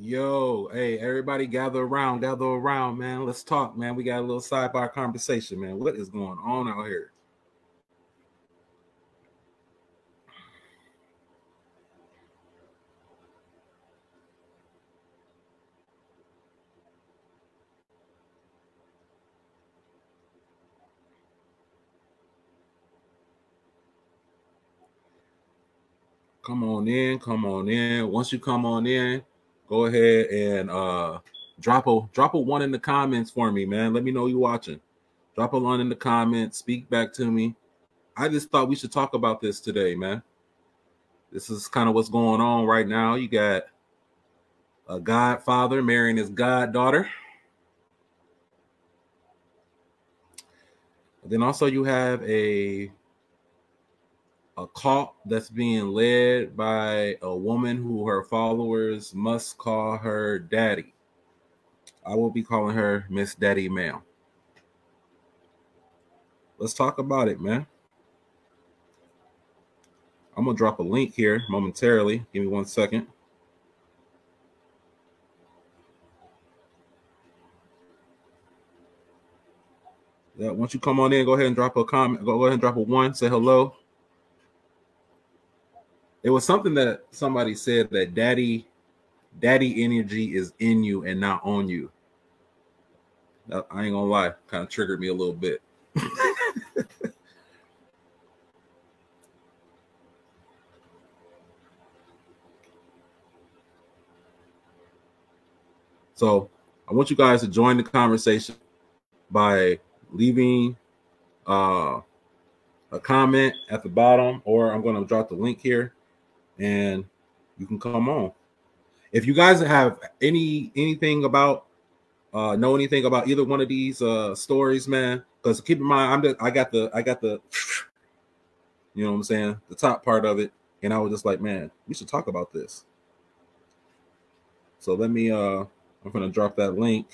Yo, hey, everybody gather around, gather around, man. Let's talk, man. We got a little sidebar conversation, man. What is going on out here? Come on in, come on in. Once you come on in, go ahead and uh drop a drop a one in the comments for me, man. Let me know you watching. Drop a one in the comments, speak back to me. I just thought we should talk about this today, man. This is kind of what's going on right now. You got a godfather marrying his goddaughter. Then also you have a a cult that's being led by a woman who her followers must call her daddy. I will be calling her Miss Daddy Ma'am. Let's talk about it, man. I'm gonna drop a link here momentarily. Give me one second. Yeah, once you come on in, go ahead and drop a comment. Go ahead and drop a one. Say hello it was something that somebody said that daddy daddy energy is in you and not on you. I ain't gonna lie kind of triggered me a little bit. So i want you guys to join the conversation by leaving uh, a comment at the bottom or i'm to drop the link here and you can come on. If you guys have any anything about uh know anything about either one of these uh stories, man, because keep in mind I'm the, I got the I got the you know what I'm saying, the top part of it, and I was just like, man, we should talk about this. So let me uh I'm gonna drop that link.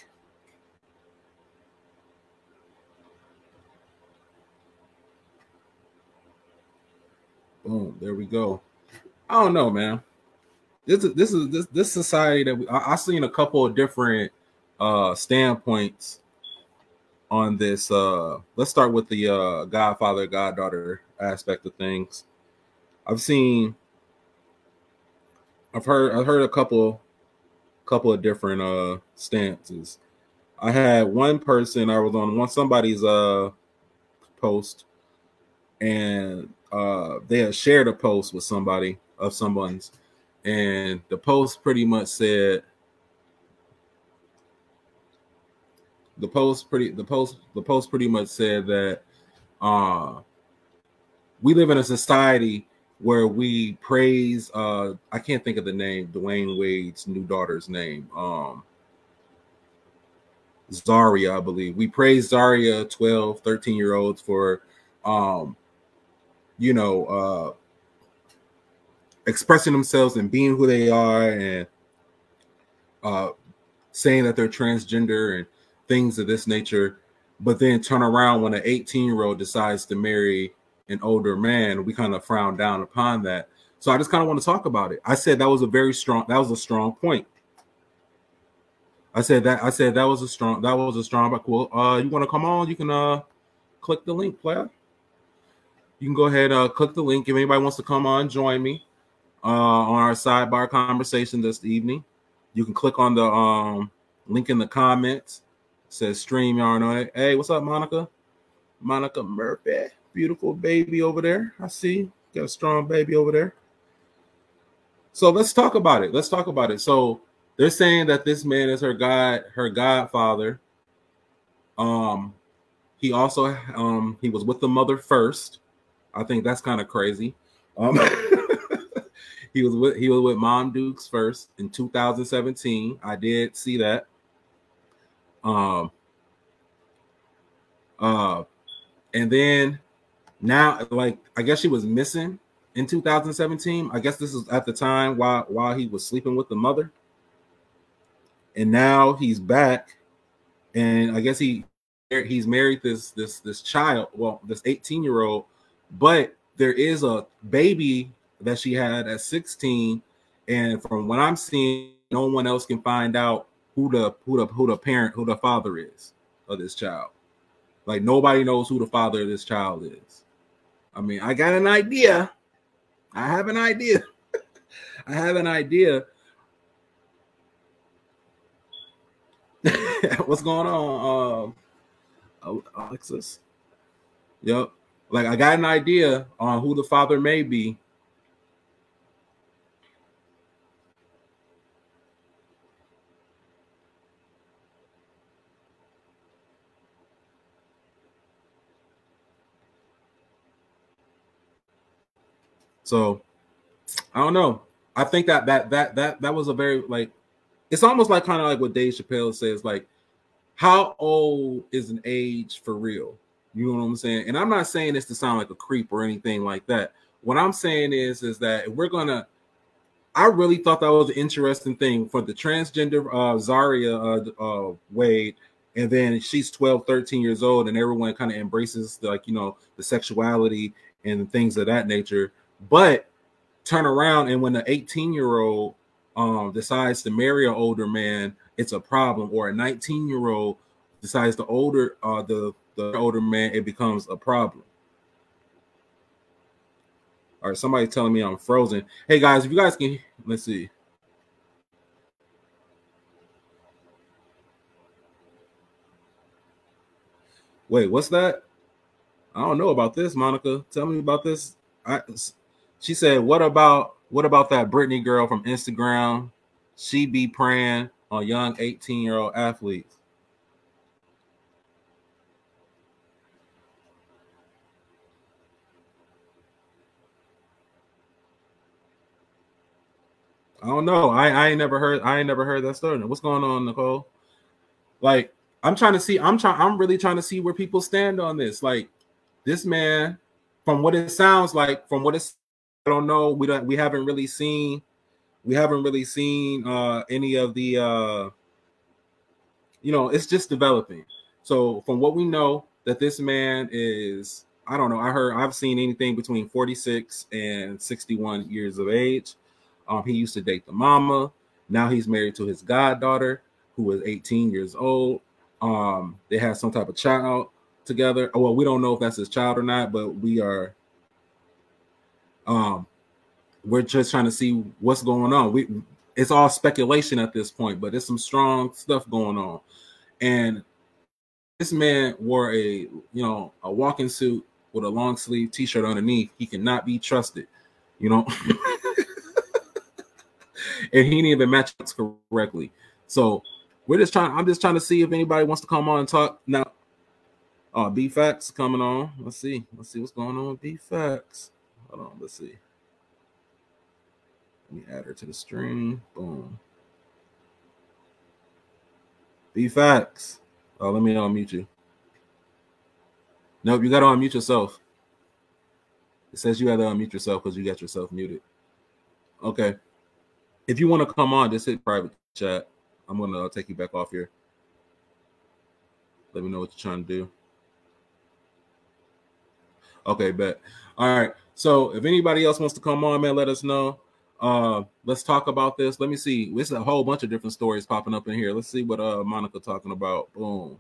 Boom, there we go. I don't know, man. This is this is this this society that we, I, have seen a couple of different uh standpoints on this. Uh let's start with the uh Godfather Goddaughter aspect of things. I've seen I've heard I've heard a couple couple of different uh stances. I had one person I was on one somebody's uh post and uh they had shared a post with somebody of someone's, and the post pretty much said the post pretty the post the post pretty much said that uh we live in a society where we praise uh I can't think of the name Dwyane Wade's new daughter's name um Zaria I believe. We praise Zaria 12 13 year olds for um you know uh expressing themselves and being who they are and uh, saying that they're transgender and things of this nature, but then turn around when an 18 year old decides to marry an older man, we kind of frown down upon that. So I just kind of want to talk about it. I said that was a very strong, that was a strong point. I said that I said that was a strong that was a strong but well uh you want to come on you can uh click the link player you can go ahead uh click the link if anybody wants to come on join me uh, on our sidebar conversation this evening. You can click on the um, link in the comments. It says StreamYard on it. Hey, what's up, Monica? Monica Murphy, beautiful baby over there. I see. Got a strong baby over there. So let's talk about it. Let's talk about it. So they're saying that this man is her god, her godfather. Um, he also um he was with the mother first. I think that's kind of crazy. Um He was with he was with Mom Dukes first in 2017. I did see that. Um uh and then now like I guess she was missing in 2017. I guess this is at the time while while he was sleeping with the mother. And now he's back and I guess he he's married this this this child, well, this 18 year old, but there is a baby that she had at 16. And from what I'm seeing no one else can find out who the who the who the parent who the father is of this child. Like nobody knows who the father of this child is. I mean, I got an idea. I have an idea. I have an idea. What's going on, um, Alexis? Yep. Like I got an idea on who the father may be. So I don't know. I think that that that that that was a very like it's almost like kind of like what Dave Chappelle says, like, how old is an age for real? You know what I'm saying? And I'm not saying this to sound like a creep or anything like that. What I'm saying is, is that we're gonna. I really thought that was an interesting thing for the transgender uh, Zaria uh, uh, Wade, and then she's 12, 13 years old, and everyone kind of embraces the, like you know the sexuality and things of that nature. But turn around and when the 18 year old um, decides to marry an older man, it's a problem. Or a 19 year old decides the older uh, the the older man, it becomes a problem. All right, somebody telling me I'm frozen. Hey guys, if you guys can, let's see. Wait, what's that? I don't know about this, Monica. Tell me about this. I, she said, "What about what about that Brittany girl from Instagram? She be praying on young 18 year old athletes." I don't know. I, I ain't never heard. I ain't never heard that story. What's going on, Nicole? Like, I'm trying to see. I'm trying. I'm really trying to see where people stand on this. Like, this man, from what it sounds like, from what it's, I don't know. We don't. We haven't really seen. We haven't really seen uh any of the. uh You know, it's just developing. So, from what we know, that this man is. I don't know. I heard. I've seen anything between 46 and 61 years of age. Um, he used to date the mama. Now he's married to his goddaughter, who is 18 years old. Um, they have some type of child together. Well, we don't know if that's his child or not, but we are um we're just trying to see what's going on. We it's all speculation at this point, but there's some strong stuff going on. And this man wore a you know a walking suit with a long sleeve t-shirt underneath. He cannot be trusted, you know. and he didn't even match up correctly. So we're just trying. I'm just trying to see if anybody wants to come on and talk now. Uh, B Facts coming on. Let's see. Let's see what's going on with B Facts. Hold on. Let's see. Let me add her to the stream. Boom. B Facts. Oh, let me unmute you. Nope, you got to unmute yourself. It says you have to unmute yourself because you got yourself muted. Okay if you want to come on, just hit private chat. I'm gonna take you back off here. Let me know what you're trying to do. Okay, bet. All right. So if anybody else wants to come on, man, let us know. Uh, let's talk about this. Let me see. There's a whole bunch of different stories popping up in here. Let's see what uh Monica talking about. Boom.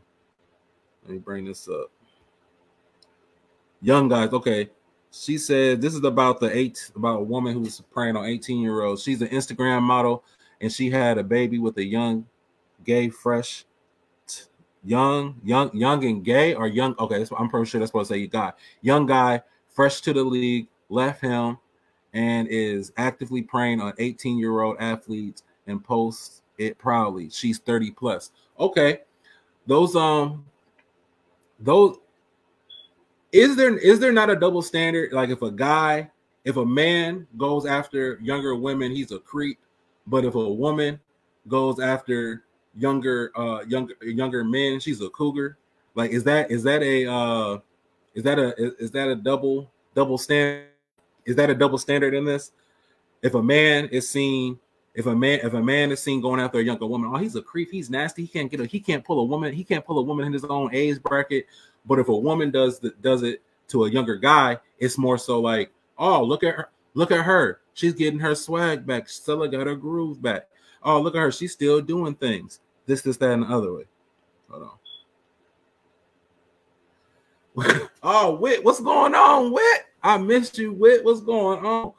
Let me bring this up. Young guys. Okay. She said this is about the eight about a woman who's preying on 18 year olds. She's an Instagram model and she had a baby with a young, gay, fresh, young, young, young and gay or young. Okay, I'm pretty sure that's what I say. You got young guy, fresh to the league, left him, and is actively preying on 18 year old athletes and posts it proudly. She's 30 plus. Okay, those um, those is there is there not a double standard? Like if a guy, if a man goes after younger women, he's a creep, but if a woman goes after younger uh younger younger men, she's a cougar. Like is that is that a uh is that a is that a double double standard? Is that a double standard in this? If a man is seen if a man if a man is seen going after a younger woman, oh he's a creep, he's nasty, he can't get a he can't pull a woman, he can't pull a woman in his own age bracket. But if a woman does the, does it to a younger guy, it's more so like, oh, look at her, look at her. She's getting her swag back. Stella got her groove back. Oh, look at her. She's still doing things. This, this, that, and the other way. Hold on. oh, Whit, what's going on, Whit? I missed you, Whit. What's going on?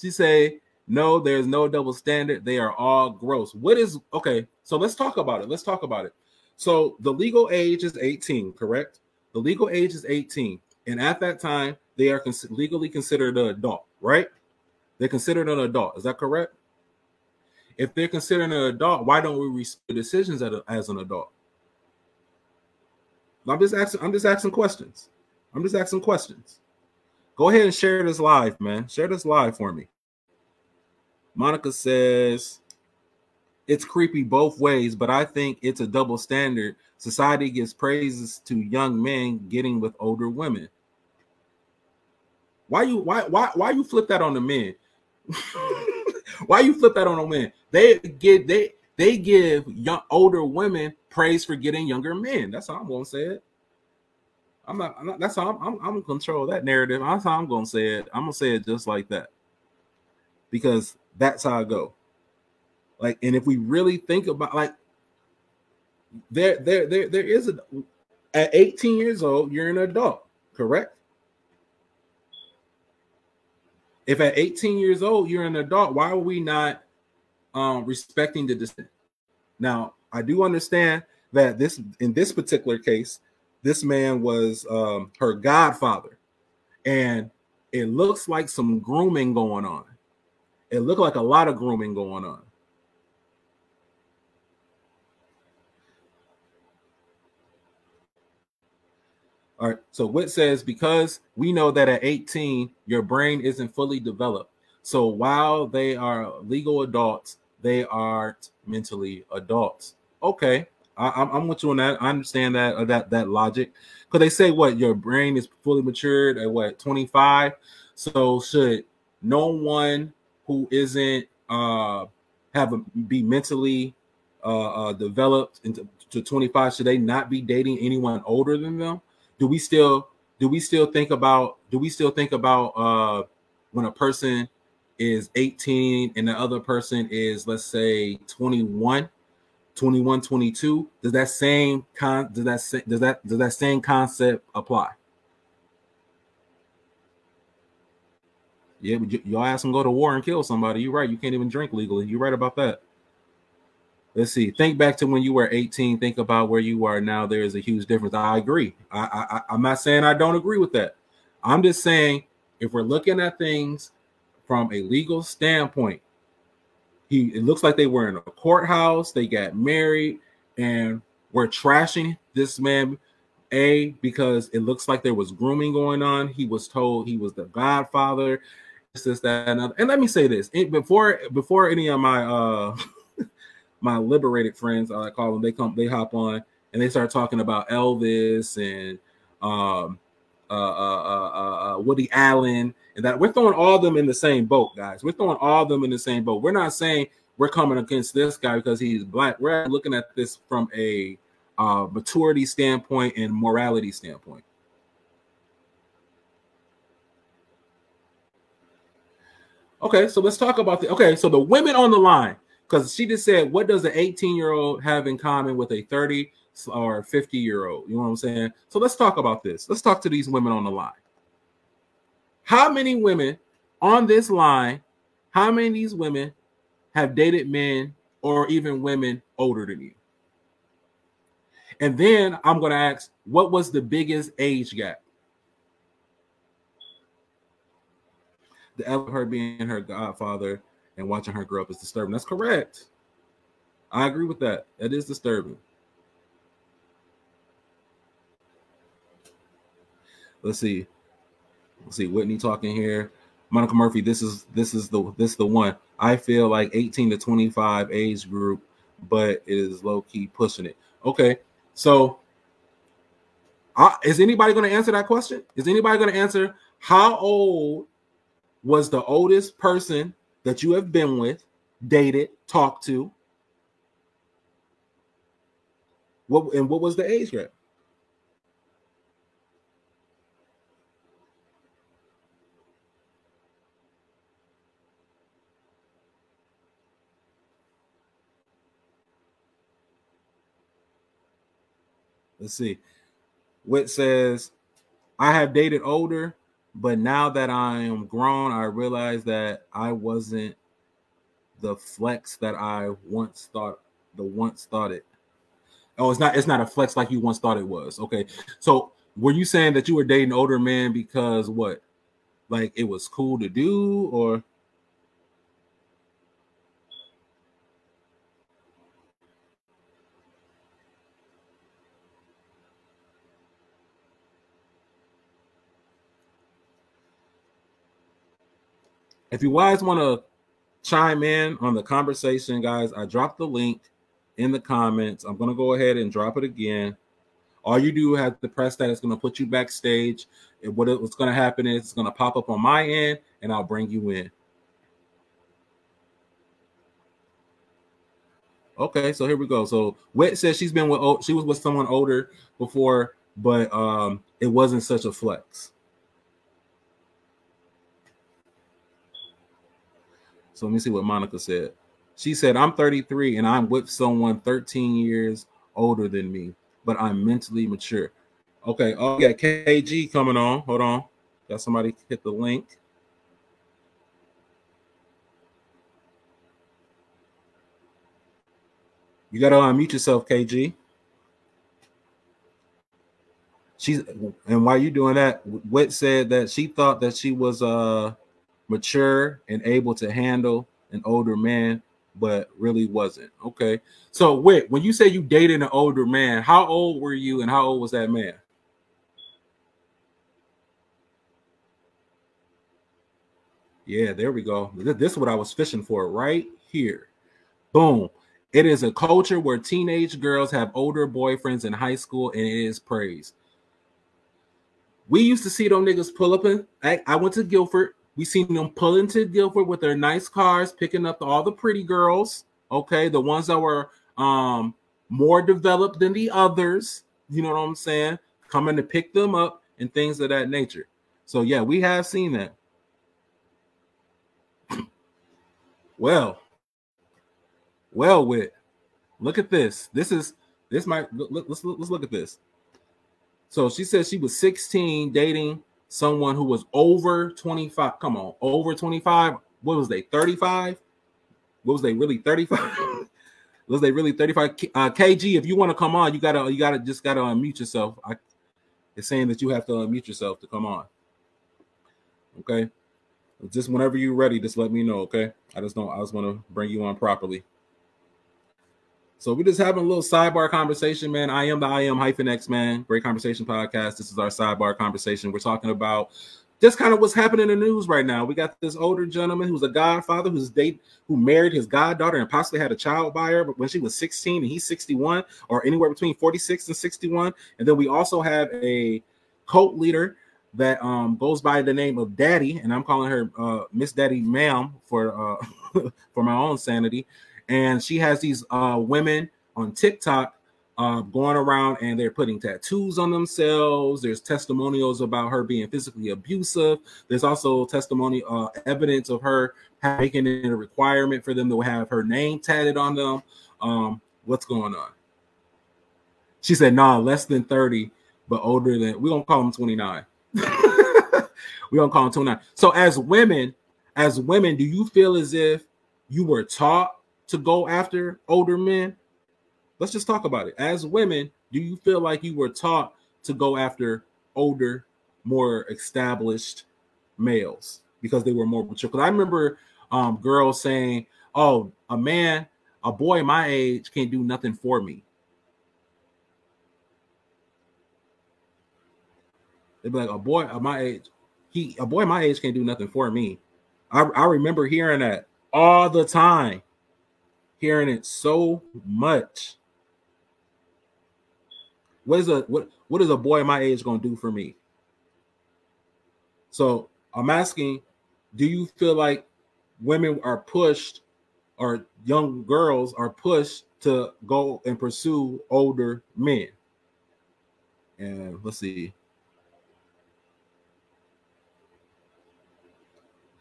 She say, no, there's no double standard. They are all gross. What is okay? So let's talk about it. Let's talk about it. So the legal age is 18, correct? The legal age is 18, and at that time they are cons- legally considered an adult, right? They're considered an adult. Is that correct? If they're considered an adult, why don't we respect decisions as, an adult? I'm just asking. I'm just asking questions. I'm just asking questions. Go ahead and share this live, man. Share this live for me. Monica says it's creepy both ways, but I think it's a double standard. Society gives praises to young men getting with older women. Why you why why why you flip that on the men? why you flip that on the men? They get they they give young older women praise for getting younger men. That's how I'm gonna say it. I'm not, I'm not that's how I'm, I'm, I'm gonna control that narrative. That's how I'm gonna say it. I'm gonna say it just like that because that's how I go. Like, and if we really think about like there, there, there, there is a at 18 years old, you're an adult, correct? If at 18 years old you're an adult, why are we not um respecting the decision? Now, I do understand that this in this particular case, this man was um her godfather, and it looks like some grooming going on. It looked like a lot of grooming going on. All right. So Whit says because we know that at 18 your brain isn't fully developed. So while they are legal adults, they aren't mentally adults. Okay, I, am with you on that. I understand that uh, that that logic because they say what your brain is fully matured at what 25. So should no one who isn't uh have a, be mentally uh, uh developed into to 25 should they not be dating anyone older than them? do we still do we still think about do we still think about uh when a person is 18 and the other person is let's say 21 21 22 does that same con does that does that does that same concept apply? Yeah y'all ask them go to war and kill somebody you're right you can't even drink legally you're right about that. Let's see think back to when you were 18 think about where you are now there's a huge difference. I agree I, I i'm not saying i don't agree with that. I'm just saying if we're looking at things from a legal standpoint he it looks like they were in a courthouse they got married and we're trashing this man a because it looks like there was grooming going on. He was told he was the godfather this, that and, and let me say this before before any of my uh my liberated friends, I call them, they come, they hop on and they start talking about Elvis and um, uh, uh, uh, uh, Woody Allen, and that we're throwing all of them in the same boat, guys. We're throwing all of them in the same boat. We're not saying we're coming against this guy because he's black. We're looking at this from a uh, maturity standpoint and morality standpoint. Okay, so let's talk about the okay. So the women on the line because she just said, what does an 18 year old have in common with a 30 or 50 year old? You know what I'm saying? So let's talk about this. Let's talk to these women on the line. How many women on this line, how many of these women have dated men or even women older than you? And then I'm going to ask, what was the biggest age gap? The of her being her godfather and watching her grow up is disturbing. That's correct. I agree with that. That is disturbing. Let's see. Let's see. Whitney talking here. Monica Murphy. This is this is the this is the one. I feel like 18 to 25 age group, but it is low key pushing it. Okay, so uh, is anybody going to answer that question? Is anybody going to answer how old was the oldest person that you have been with, dated, talked to? What and what was the age gap? Let's see. Whit says, I have dated older, but now that I am grown, I realize that I wasn't the flex that I once thought the once thought it. Oh, it's not it's not a flex like you once thought it was. Okay. So were you saying that you were dating older men because what? Like it was cool to do or If you guys want to chime in on the conversation, guys, I dropped the link in the comments. I'm going to go ahead and drop it again. All you do have to press that. It's going to put you backstage. And what what's going to happen is it's going to pop up on my end, and I'll bring you in. Okay, so here we go. So Whit says she's been with she was with someone older before, but um, it wasn't such a flex. So let me see what Monica said. She said, I'm 33 and I'm with someone 13 years older than me, but I'm mentally mature. Okay. Oh, yeah. KG coming on. Hold on. Got somebody hit the link. You got to unmute yourself, KG. She's and while you doing that, Whit said that she thought that she was uh mature and able to handle an older man, but really wasn't. Okay. So, wait, when you say you dated an older man, how old were you and how old was that man? Yeah, there we go. This is what I was fishing for right here. Boom. It is a culture where teenage girls have older boyfriends in high school and it is praised. We used to see them niggas pull up in. I, I went to Guilford we seen them pulling to Guilford with their nice cars, picking up all the pretty girls. Okay, the ones that were um more developed than the others. You know what I'm saying? Coming to pick them up and things of that nature. So yeah, we have seen that. well, well, with look at this. This is this might look, let's look, let's look at this. So she said she was 16 dating someone who was over 25. Come on, over 25. What was they? 35? What was they really 35? was they really 35? Uh, KG, if you want to come on, you gotta you gotta just gotta unmute yourself. I it's saying that you have to unmute yourself to come on. Okay. Just whenever you're ready, just let me know. Okay. I just don't I just want to bring you on properly. So we're just having a little sidebar conversation, man. I am the I am hyphen X man. Great conversation podcast. This is our sidebar conversation. We're talking about just kind of what's happening in the news right now. We got this older gentleman who's a godfather who's date who married his goddaughter and possibly had a child by her, but when she was 16 and he's 61, or anywhere between 46 and 61. And then we also have a cult leader that um, goes by the name of Daddy, and I'm calling her uh, Miss Daddy Ma'am for uh, for my own sanity and she has these uh, women on TikTok uh, going around and they're putting tattoos on themselves. There's testimonials about her being physically abusive. There's also testimony, uh, evidence of her making it a requirement for them to have her name tatted on them. Um, what's going on? She said, "Nah, less than 30, but older than we don't call them 29. we don't call them 29. So, as women, as women, do you feel as if you were taught to go after older men? Let's just talk about it. As women, do you feel like you were taught to go after older, more established males because they were more mature? Because I remember um, girls saying, "Oh, a man, a boy my age can't do nothing for me." They'd be like, "A boy of my age, he, a boy my age can't do nothing for me." I, I remember hearing that all the time hearing it so much. What is a what what is a boy my age going to do for me? So I'm asking, do you feel like women are pushed or young girls are pushed to go and pursue older men? And let's see.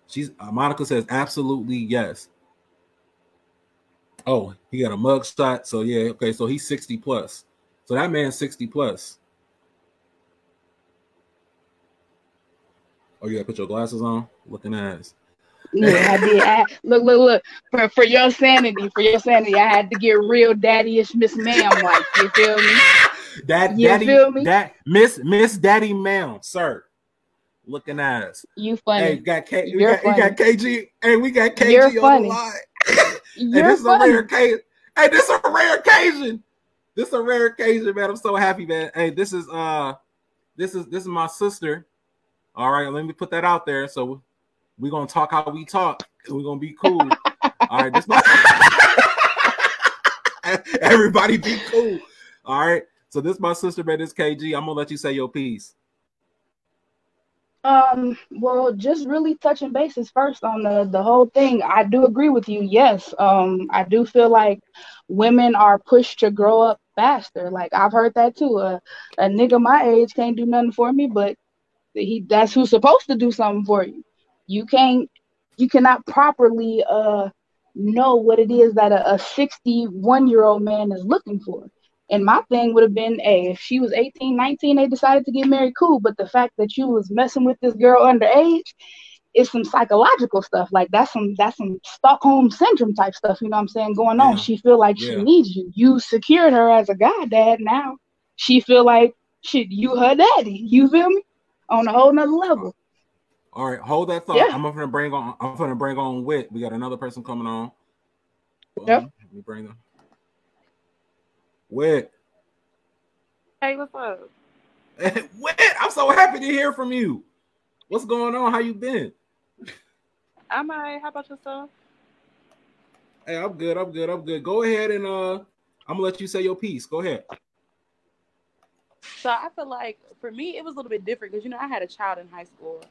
She's uh, Monica says absolutely yes. Oh, he got a mug shot. So yeah, okay. So he's 60 plus. So that man's 60 plus. Oh, you gotta put your glasses on? Looking ass. Yeah, I did. I, look, look, look. For for your sanity, for your sanity, I had to get real daddy-ish Miss Ma'am like. You feel me? That you daddy, feel me? that Miss Miss Daddy Ma'am, sir. Looking ass. You funny. Hey, got K. We got, we got, KG. Hey, we got KG You're on funny. the line. You're hey, this funny. is a rare occasion. Hey, this is a rare occasion. This is a rare occasion, man. I'm so happy, man. Hey, this is uh, this is this is my sister. All right, let me put that out there. So we're gonna talk how we talk. We're gonna be cool. All right, this my everybody be cool. All right. So this my sister, man. This KG. I'm gonna let you say your piece. Um, well, just really touching bases first on the the whole thing. I do agree with you. Yes. Um, I do feel like women are pushed to grow up faster. Like I've heard that too. A, a nigga my age can't do nothing for me, but he that's who's supposed to do something for you. You can't you cannot properly uh know what it is that a, a 61 year old man is looking for. And my thing would have been, hey, if she was 18, 19, they decided to get married, cool. But the fact that you was messing with this girl underage is some psychological stuff. Like that's some that's some Stockholm syndrome type stuff, you know what I'm saying, going on. Yeah. She feel like yeah. she needs you. You secured her as a guy dad now. She feel like shit, you her daddy. You feel me? On a whole nother level. All right, hold that thought. Yeah. I'm gonna bring on. I'm gonna bring on Whit. We got another person coming on. Yep. Let me bring them. Whit. Hey, what's up? Whit, I'm so happy to hear from you. What's going on? How you been? I'm alright. How about yourself? Hey, I'm good. I'm good. I'm good. Go ahead and uh, I'm gonna let you say your piece. Go ahead. So I feel like for me it was a little bit different because you know I had a child in high school,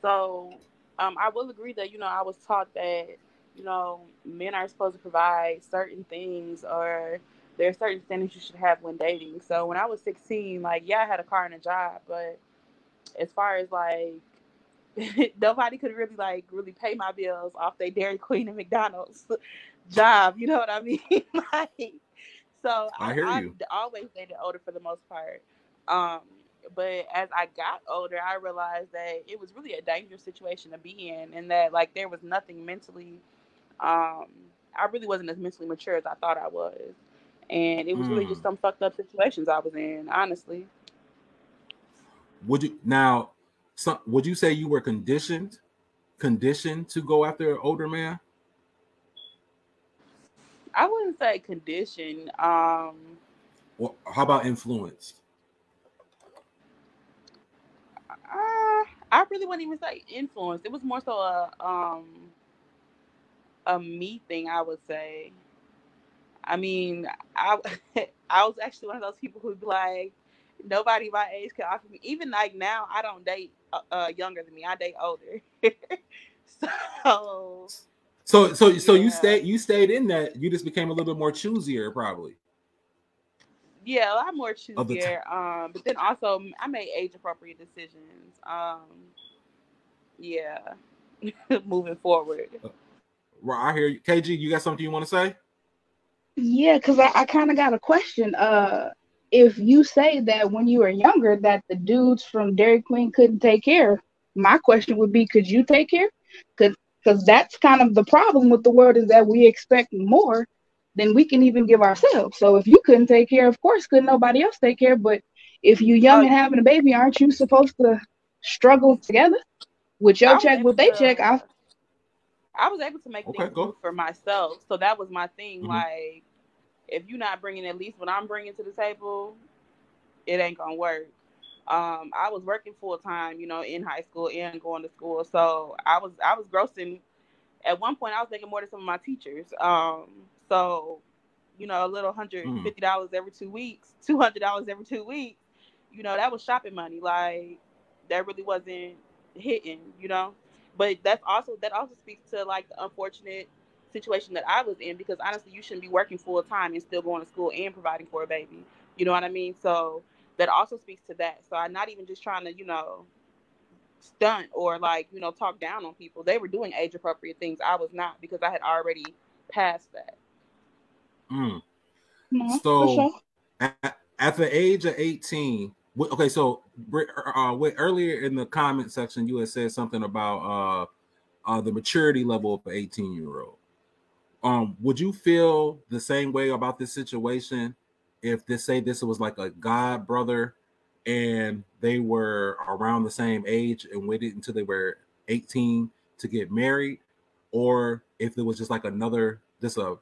so um, I will agree that you know I was taught that you know men are supposed to provide certain things or there are certain standards you should have when dating. So when I was 16, like yeah, I had a car and a job, but as far as like nobody could really like really pay my bills off their Dairy Queen and McDonald's job. You know what I mean? like, so I, hear I, you. always dated older for the most part. Um, but as I got older, I realized that it was really a dangerous situation to be in, and that like there was nothing mentally. Um, I really wasn't as mentally mature as I thought I was, and it was mm. really just mm. some fucked up situations I was in. Honestly. Would you now? Some, would you say you were conditioned, conditioned to go after an older man? I wouldn't say conditioned. Um, well, how about influenced? Uh, I really wouldn't even say influence. It was more so a um a me thing, I would say. I mean, I I was actually one of those people who'd be like, nobody my age can offer me. Even like now, I don't date uh, uh younger than me. I date older. so. So so so yeah. you stayed you stayed in that. You just became a little bit more choosier, probably yeah, a lot more choosier. Um, but then also I made age appropriate decisions. Um, yeah, moving forward. Uh, right, I hear you. KG, you got something you want to say? Yeah, because I, I kind of got a question. Uh, if you say that when you were younger that the dudes from Dairy Queen couldn't take care, my question would be, could you take care? Because because that's kind of the problem with the world is that we expect more than we can even give ourselves. So if you couldn't take care, of course, couldn't nobody else take care. But if you're young and having a baby, aren't you supposed to struggle together with your check, with they check? I I was able to make okay, things go. for myself, so that was my thing. Mm-hmm. Like, if you're not bringing at least what I'm bringing to the table, it ain't gonna work. Um, I was working full time, you know, in high school and going to school, so I was I was grossing. At one point, I was making more than some of my teachers. Um, so, you know, a little hundred and fifty dollars every two weeks, two hundred dollars every two weeks, you know, that was shopping money. Like that really wasn't hitting, you know. But that's also that also speaks to like the unfortunate situation that I was in because honestly, you shouldn't be working full time and still going to school and providing for a baby. You know what I mean? So that also speaks to that. So I'm not even just trying to, you know, stunt or like, you know, talk down on people. They were doing age appropriate things. I was not because I had already passed that. Mm. so, sure. at the age of 18, okay, so uh, earlier in the comment section, you had said something about uh, uh, the maturity level of an 18 year old. Um, would you feel the same way about this situation if they say this was like a god brother and they were around the same age and waited until they were 18 to get married, or if it was just like another, just a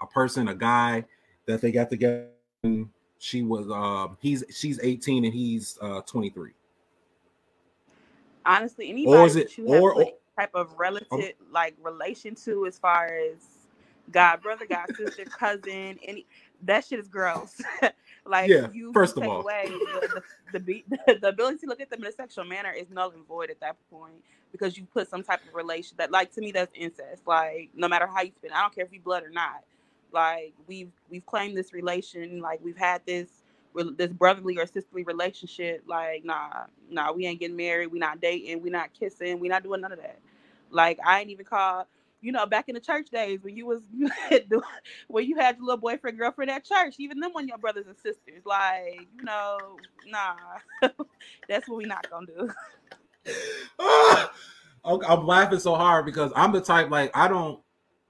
a person, a guy that they got together. She was um he's she's 18 and he's uh 23. Honestly, anybody or is it, you or, have or, type of relative um, like relation to as far as god brother, god sister, cousin, any that shit is gross. like yeah, you first of all, away the, the, the, the, ability to look at them in a sexual manner is null and void at that point because you put some type of relation that, like to me, that's incest. Like no matter how you spin, I don't care if you blood or not. Like we've we've claimed this relation, like we've had this this brotherly or sisterly relationship. Like nah, nah, we ain't getting married. We not dating. We not kissing. We not doing none of that. Like I ain't even called you know, back in the church days when you was when you had your little boyfriend girlfriend at church, even them one your brothers and sisters. Like, you know, nah, that's what we not gonna do. I'm laughing so hard because I'm the type like I don't,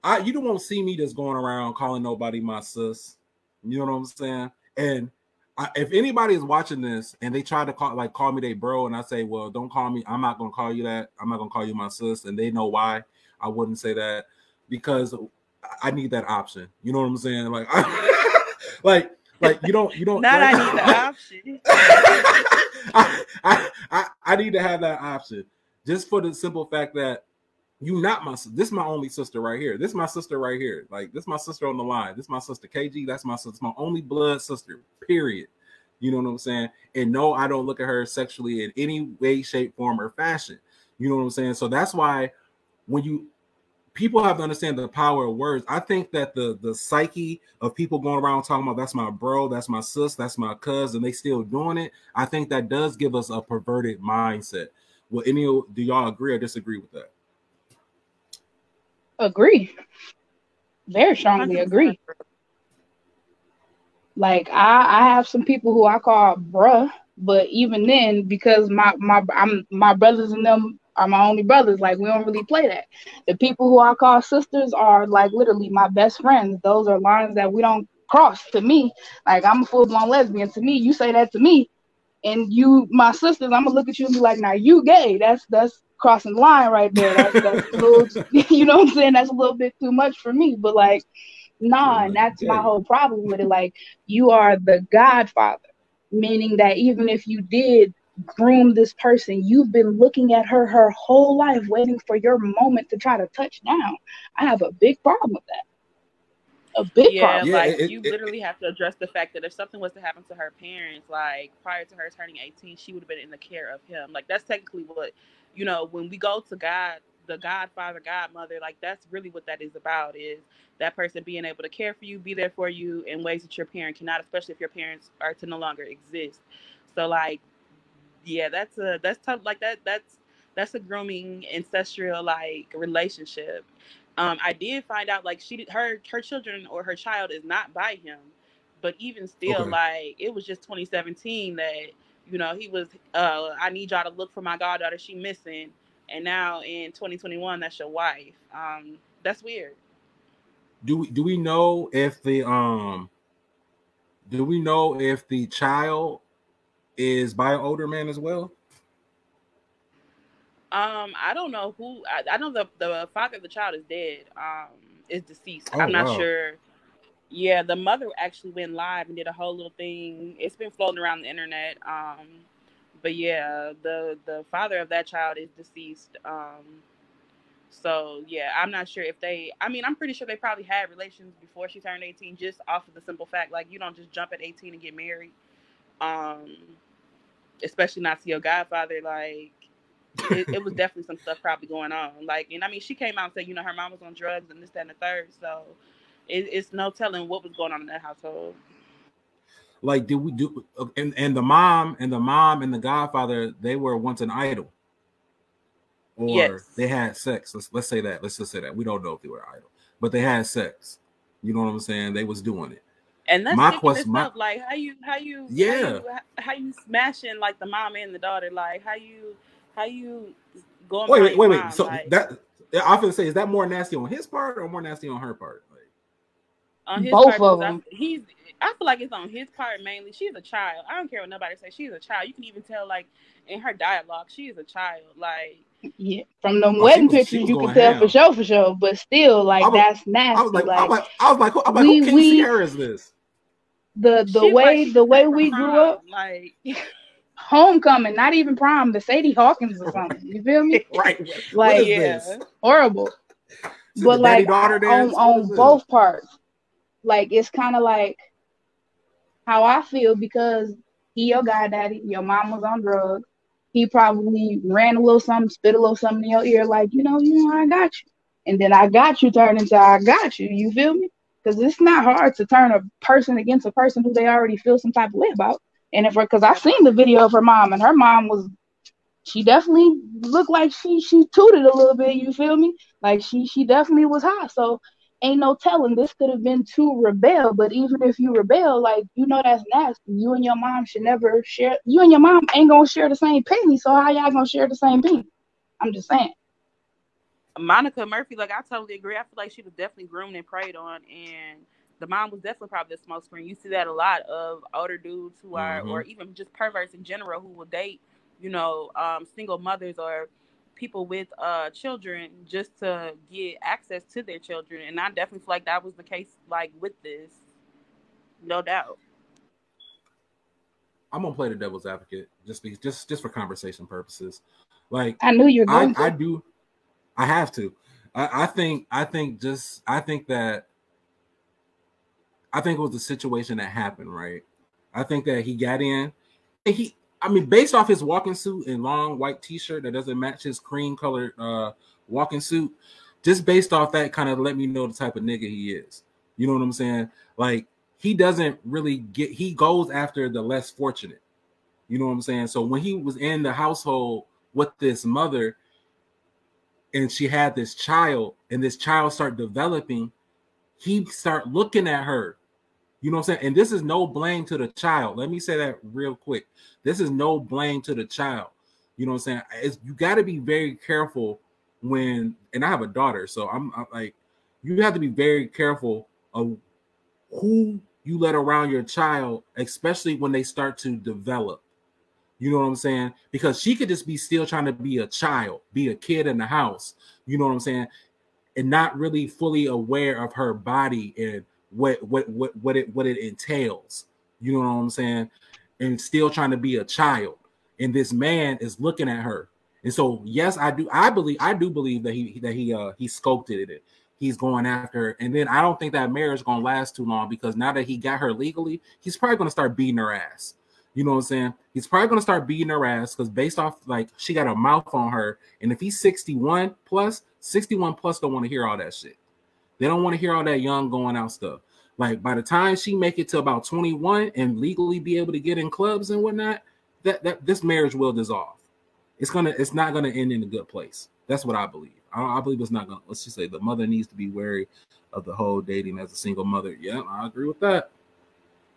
I you don't want to see me just going around calling nobody my sis. You know what I'm saying? And I, if anybody is watching this and they try to call like call me they bro, and I say, well, don't call me. I'm not gonna call you that. I'm not gonna call you my sis, and they know why. I wouldn't say that because I need that option. You know what I'm saying? Like, I, like, like you don't, you don't. Not like, I need the option. I, I, I, I need to have that option just for the simple fact that you not my this is my only sister right here. This is my sister right here. Like this is my sister on the line. This is my sister KG. That's my sister. my only blood sister. Period. You know what I'm saying? And no, I don't look at her sexually in any way, shape, form, or fashion. You know what I'm saying? So that's why when you people have to understand the power of words. I think that the the psyche of people going around talking about that's my bro, that's my sis, that's my cousin, they still doing it. I think that does give us a perverted mindset. Well, any do y'all agree or disagree with that? Agree. Very strongly agree. Like I, I have some people who I call bruh, but even then, because my my I'm my brothers and them are my only brothers. Like we don't really play that. The people who I call sisters are like literally my best friends. Those are lines that we don't cross. To me, like I'm a full blown lesbian. To me, you say that to me, and you my sisters, I'm gonna look at you and be like, now you gay. That's that's crossing the line right there. That's, that's a little, you know what I'm saying? That's a little bit too much for me. But like, nah, and that's my whole problem with it. Like, you are the godfather, meaning that even if you did groom this person. You've been looking at her her whole life, waiting for your moment to try to touch down. I have a big problem with that. A big yeah, problem. like it, you it, literally it, have to address the fact that if something was to happen to her parents, like prior to her turning 18, she would have been in the care of him. Like that's technically what, you know, when we go to God, the godfather, godmother, like that's really what that is about is that person being able to care for you, be there for you in ways that your parent cannot, especially if your parents are to no longer exist. So like yeah, that's a that's tough. Like that that's that's a grooming ancestral like relationship. Um, I did find out like she her her children or her child is not by him, but even still, okay. like it was just 2017 that you know he was. Uh, I need y'all to look for my goddaughter. She missing, and now in 2021, that's your wife. Um, that's weird. Do we do we know if the um do we know if the child is by an older man as well? Um, I don't know who. I, I know the the father of the child is dead. Um, is deceased. Oh, I'm not wow. sure. Yeah, the mother actually went live and did a whole little thing. It's been floating around the internet. Um, but yeah, the the father of that child is deceased. Um, so yeah, I'm not sure if they. I mean, I'm pretty sure they probably had relations before she turned 18, just off of the simple fact like you don't just jump at 18 and get married. Um, especially not to your godfather, like it, it, was definitely some stuff probably going on. Like, and I mean, she came out and said, you know, her mom was on drugs and this, that, and the third. So it, it's no telling what was going on in that household. Like, did we do? And and the mom and the mom and the godfather, they were once an idol, or yes. they had sex. Let's let's say that. Let's just say that we don't know if they were idol, but they had sex. You know what I'm saying? They was doing it. And that's my question. My, like how you how you yeah how you, how you, smashing like the mom and the daughter like how you how you going wait wait wait wait so like, that I often say is that more nasty on his part or more nasty on her part like on his both part, of them I, he's I feel like it's on his part mainly she's a child I don't care what nobody says she's a child you can even tell like in her dialogue she is a child like yeah, from the oh, wedding was, pictures, you can tell ham. for sure, for sure. But still, like was, that's nasty. I was like, like, I was like, I was like, I'm like we, who King we, Sierra is this? The the way like, the way we grew up, like homecoming, not even prom, the Sadie Hawkins or something. You feel me? right. Like yeah, horrible. but like on, on both parts, like it's kind of like how I feel because he your guy daddy, your mom was on drugs. He probably ran a little something, spit a little something in your ear, like, you know, you know, I got you. And then I got you turned into I got you. You feel me? Because it's not hard to turn a person against a person who they already feel some type of way about. And if because I've seen the video of her mom, and her mom was, she definitely looked like she she tooted a little bit. You feel me? Like she she definitely was hot. So ain't no telling this could have been to rebel. But even if you rebel, like you know that's nasty. You and your mom should never share. You and your mom ain't gonna share the same penny. So how y'all gonna share the same penny? I'm just saying. Monica Murphy, like I totally agree. I feel like she was definitely groomed and preyed on, and the mom was definitely probably the smokescreen. You see that a lot of older dudes who are, mm-hmm. or even just perverts in general, who will date, you know, um, single mothers or people with uh, children just to get access to their children. And I definitely feel like that was the case, like with this, no doubt. I'm gonna play the devil's advocate just because, just just for conversation purposes. Like I knew you're going. I, I do. I have to. I, I think. I think. Just. I think that. I think it was the situation that happened. Right. I think that he got in. he. I mean, based off his walking suit and long white T-shirt that doesn't match his cream colored uh, walking suit, just based off that, kind of let me know the type of nigga he is. You know what I'm saying? Like he doesn't really get. He goes after the less fortunate. You know what I'm saying? So when he was in the household with this mother, and she had this child and this child start developing he start looking at her. You know what i'm saying? And this is no blame to the child. Let me say that real quick. This is no blame to the child. You know what i'm saying? It's, you got to be very careful when and i have a daughter so I'm, I'm like you have to be very careful of who you let around your child especially when they start to develop you know what I'm saying? Because she could just be still trying to be a child, be a kid in the house. You know what I'm saying? And not really fully aware of her body and what what what what it what it entails. You know what I'm saying? And still trying to be a child. And this man is looking at her. And so, yes, I do. I believe. I do believe that he that he uh he sculpted it. He's going after her. And then I don't think that marriage is gonna last too long because now that he got her legally, he's probably gonna start beating her ass. You know what I'm saying? He's probably gonna start beating her ass because based off like she got a mouth on her, and if he's 61 plus, 61 plus don't want to hear all that shit. They don't want to hear all that young going out stuff. Like by the time she make it to about 21 and legally be able to get in clubs and whatnot, that that this marriage will dissolve. It's gonna it's not gonna end in a good place. That's what I believe. I, I believe it's not gonna. Let's just say the mother needs to be wary of the whole dating as a single mother. Yeah, I agree with that.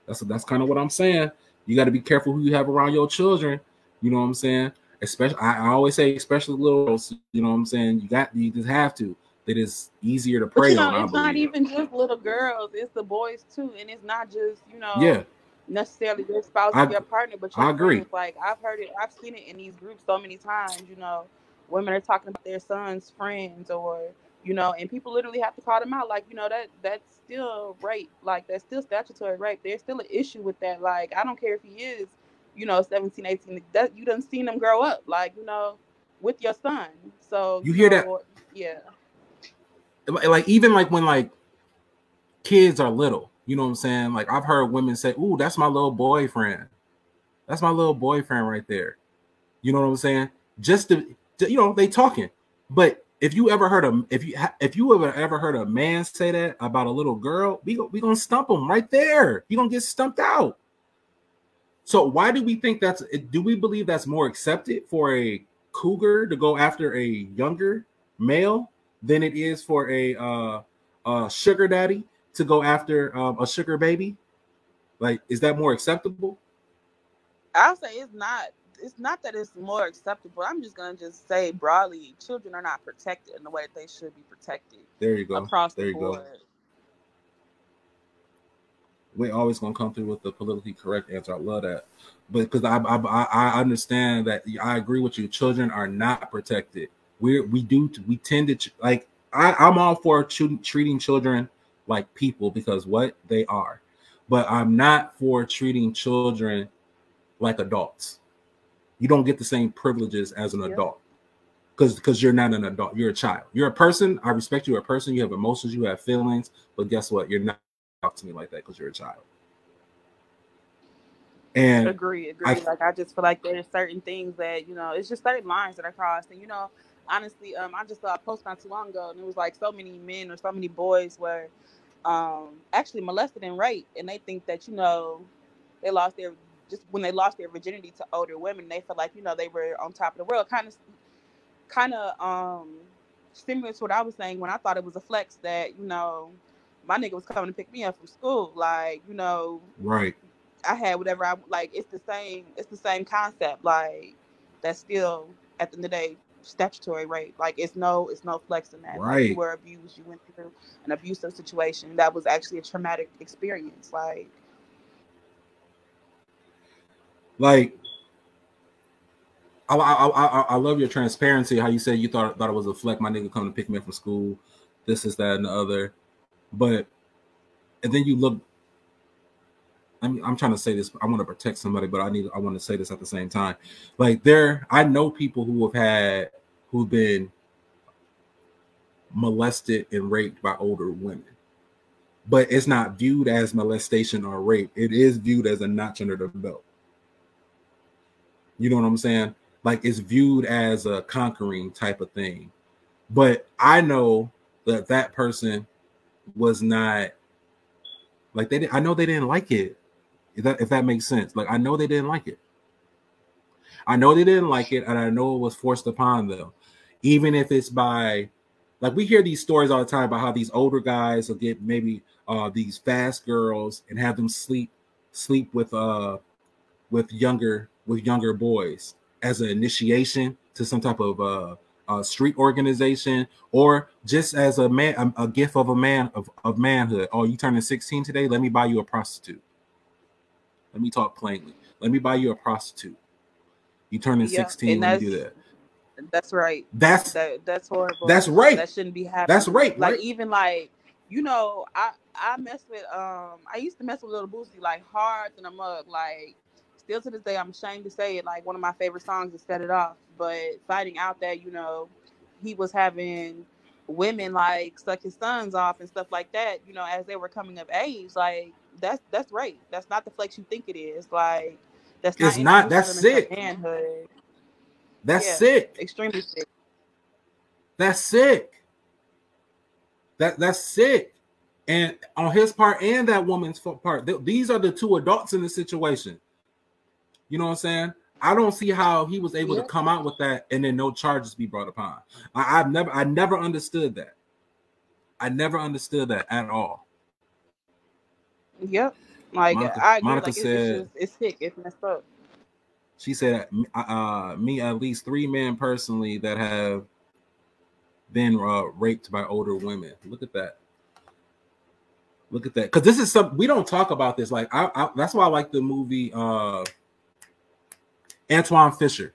That's that's kind of what I'm saying you got to be careful who you have around your children. You know what I'm saying? Especially, I, I always say, especially little girls. You know what I'm saying? You got, you just have to. It is easier to prey but, you know, on. It's not even just little girls; it's the boys too, and it's not just you know. Yeah. Necessarily your spouse or your partner, but your I agree. Friends. Like I've heard it, I've seen it in these groups so many times. You know, women are talking about their sons' friends or you know, and people literally have to call them out. Like, you know, that that's still rape. Like, that's still statutory rape. There's still an issue with that. Like, I don't care if he is, you know, 17, 18. That you done seen him grow up. Like, you know, with your son. So you, you hear know, that? Yeah. Like even like when like kids are little, you know what I'm saying? Like I've heard women say, "Ooh, that's my little boyfriend. That's my little boyfriend right there." You know what I'm saying? Just to, you know, they talking, but if you ever heard a if you if you ever ever heard a man say that about a little girl, we we gonna stump him right there. He gonna get stumped out. So why do we think that's? Do we believe that's more accepted for a cougar to go after a younger male than it is for a uh, a sugar daddy to go after um, a sugar baby? Like, is that more acceptable? I'll say it's not. It's not that it's more acceptable. I'm just gonna just say broadly, children are not protected in the way that they should be protected. There you go. Across there the you board. go. We're always gonna come through with the politically correct answer. I love that, but because I, I I understand that I agree with you. Children are not protected. We we do we tend to like I, I'm all for treating children like people because what they are, but I'm not for treating children like adults. You don't get the same privileges as an adult because because you're not an adult. You're a child. You're a person. I respect you. A person. You have emotions. You have feelings. But guess what? You're not talk to me like that because you're a child. And agree, agree. I, like I just feel like there's certain things that you know, it's just certain lines that are crossed, and you know, honestly, um, I just saw a post not too long ago, and it was like so many men or so many boys were um actually molested and raped, and they think that you know they lost their just when they lost their virginity to older women, they felt like you know they were on top of the world, kind of, kind of um similar to what I was saying when I thought it was a flex that you know my nigga was coming to pick me up from school, like you know, right. I had whatever I like. It's the same. It's the same concept. Like that's still at the end of the day statutory rape. Like it's no, it's no flex in that. Right. Like, you were abused. You went through an abusive situation. That was actually a traumatic experience. Like, like I, I, I, I love your transparency. How you said you thought thought it was a flex. My nigga coming to pick me up from school. This is that and the other, but and then you look I'm, I'm trying to say this. I want to protect somebody, but I need. I want to say this at the same time. Like there, I know people who have had who've been molested and raped by older women, but it's not viewed as molestation or rape. It is viewed as a notch under the belt. You know what I'm saying? Like it's viewed as a conquering type of thing. But I know that that person was not like they. I know they didn't like it if that if that makes sense. Like I know they didn't like it. I know they didn't like it, and I know it was forced upon them. Even if it's by like we hear these stories all the time about how these older guys will get maybe uh these fast girls and have them sleep sleep with uh with younger with younger boys as an initiation to some type of uh, uh street organization or just as a man a, a gift of a man of, of manhood oh you turning 16 today let me buy you a prostitute let me talk plainly. Let me buy you a prostitute. You turn in yeah, 16 when you do that. That's right. That's that, that's horrible. That's right. That shouldn't be happening. That's right. Like right? even like you know, I I mess with um I used to mess with Little Boosie like hard than a mug. Like still to this day, I'm ashamed to say it. Like one of my favorite songs is "Set It Off." But finding out that you know he was having women like suck his sons off and stuff like that, you know, as they were coming of age, like that's that's right. That's not the flex you think it is. Like that's not. It's not. That's sick. Manhood. That's yeah, sick. Extremely sick. That's sick. That that's sick. And on his part and that woman's part, th- these are the two adults in the situation. You know what I'm saying? I don't see how he was able yeah. to come out with that and then no charges be brought upon. I, I've never, I never understood that. I never understood that at all. Yep. Like Monica, I agree. Monica like, said, it's, just, it's sick. It's messed up. She said, uh, uh, "Me at least three men personally that have been uh, raped by older women. Look at that. Look at that. Because this is some we don't talk about this. Like I, I, that's why I like the movie uh Antwone Fisher.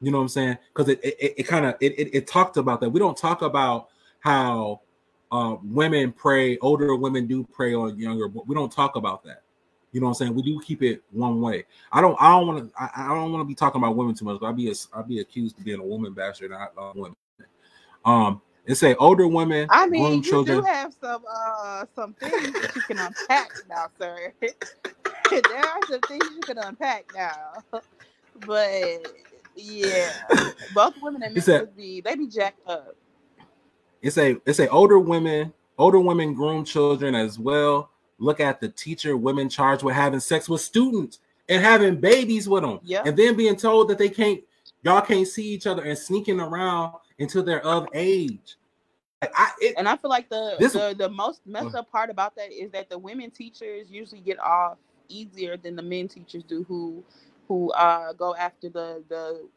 You know what I'm saying? Because it it, it kind of it, it, it talked about that. We don't talk about how uh, women prey, older women do prey on younger. But we don't talk about that. You know what I'm saying? We do keep it one way. I don't. I don't want to. I, I, don't want to be talking about women too much. I'll be. A, I'll be accused of being a woman basher, not uh, women. Um, it say older women. I mean, you children. do have some uh some things that you can unpack now, sir. there are some things you can unpack now, but yeah, both women and men said, be they be jacked up. It's a it's a older women older women groom children as well. Look at the teacher women charged with having sex with students and having babies with them yeah. and then being told that they can't y'all can't see each other and sneaking around until they're of age. I, it, and I feel like the, this, the the most messed up part about that is that the women teachers usually get off easier than the men teachers do who who uh, go after the the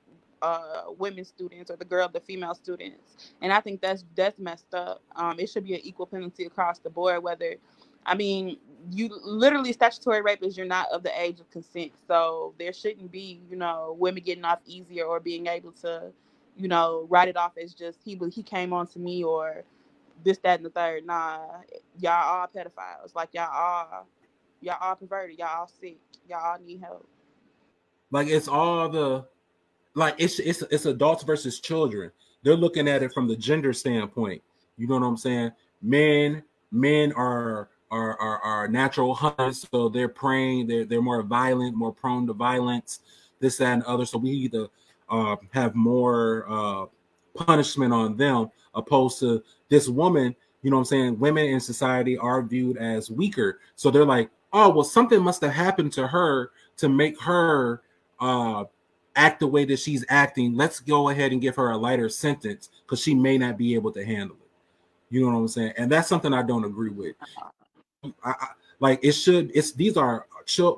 uh, women students or the girl, the female students, and I think that's that's messed up. Um, it should be an equal penalty across the board. Whether, I mean, you literally statutory rape is you're not of the age of consent, so there shouldn't be you know women getting off easier or being able to, you know, write it off as just he he came on to me or this that and the third. Nah, y'all all pedophiles. Like y'all all y'all all perverted. Y'all all sick. Y'all all need help. Like it's all the like it's it's it's adults versus children. They're looking at it from the gender standpoint. You know what I'm saying? Men men are are are, are natural hunters, so they're preying. They're they're more violent, more prone to violence. This that and other. So we either uh, have more uh, punishment on them opposed to this woman. You know what I'm saying? Women in society are viewed as weaker, so they're like, oh well, something must have happened to her to make her uh, act the way that she's acting, let's go ahead and give her a lighter sentence because she may not be able to handle it. You know what I'm saying? And that's something I don't agree with. I, I, like it should. It's these are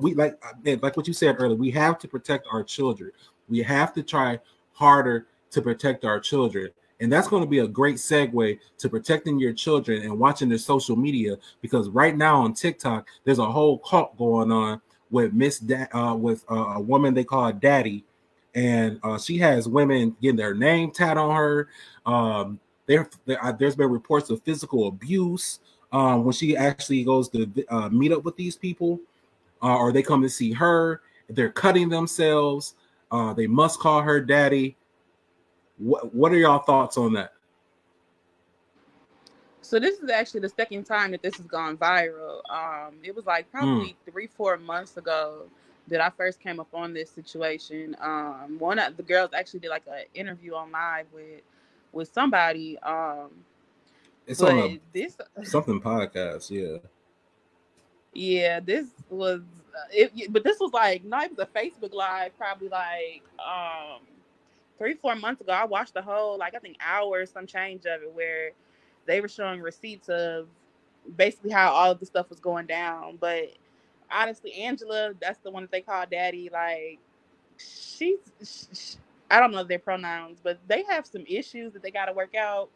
we like like what you said earlier. We have to protect our children. We have to try harder to protect our children. And that's going to be a great segue to protecting your children and watching their social media because right now on TikTok, there's a whole cult going on with Miss da- uh, with uh, a woman they call Daddy, and uh, she has women getting their name tat on her. Um, there, there there's been reports of physical abuse um, when she actually goes to uh, meet up with these people, uh, or they come to see her. They're cutting themselves. Uh, they must call her daddy. What What are y'all thoughts on that? So this is actually the second time that this has gone viral. Um, it was like probably mm. three, four months ago that I first came up on this situation. Um, one of the girls actually did like an interview on live with with somebody. Um, it's on a, this something podcast, yeah. Yeah, this was uh, it, but this was like not even a Facebook live, probably like um three, four months ago. I watched the whole like I think hour some change of it where they were showing receipts of basically how all of the stuff was going down. But honestly, Angela, that's the one that they call daddy. Like, she's, she, I don't know their pronouns, but they have some issues that they got to work out.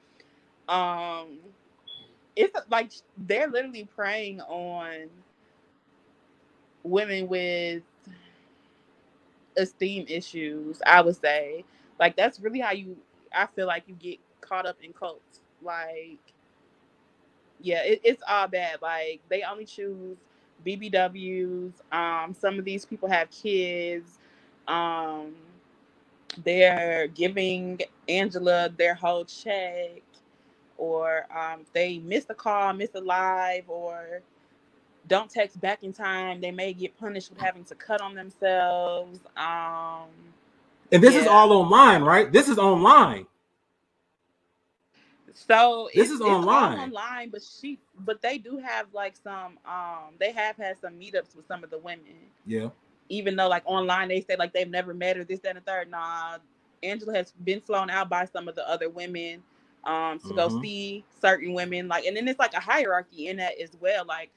Um, it's like they're literally preying on women with esteem issues. I would say, like, that's really how you. I feel like you get caught up in cults. Like, yeah, it, it's all bad. Like, they only choose BBWs. Um, some of these people have kids. Um, they're giving Angela their whole check, or um, they miss a call, miss a live, or don't text back in time, they may get punished with having to cut on themselves. Um, and this yeah. is all online, right? This is online. So this is online. online, but she, but they do have like some. Um, they have had some meetups with some of the women. Yeah. Even though like online they say like they've never met her, this, that, and the third. Nah, Angela has been flown out by some of the other women um to mm-hmm. go see certain women. Like, and then it's like a hierarchy in that as well. Like,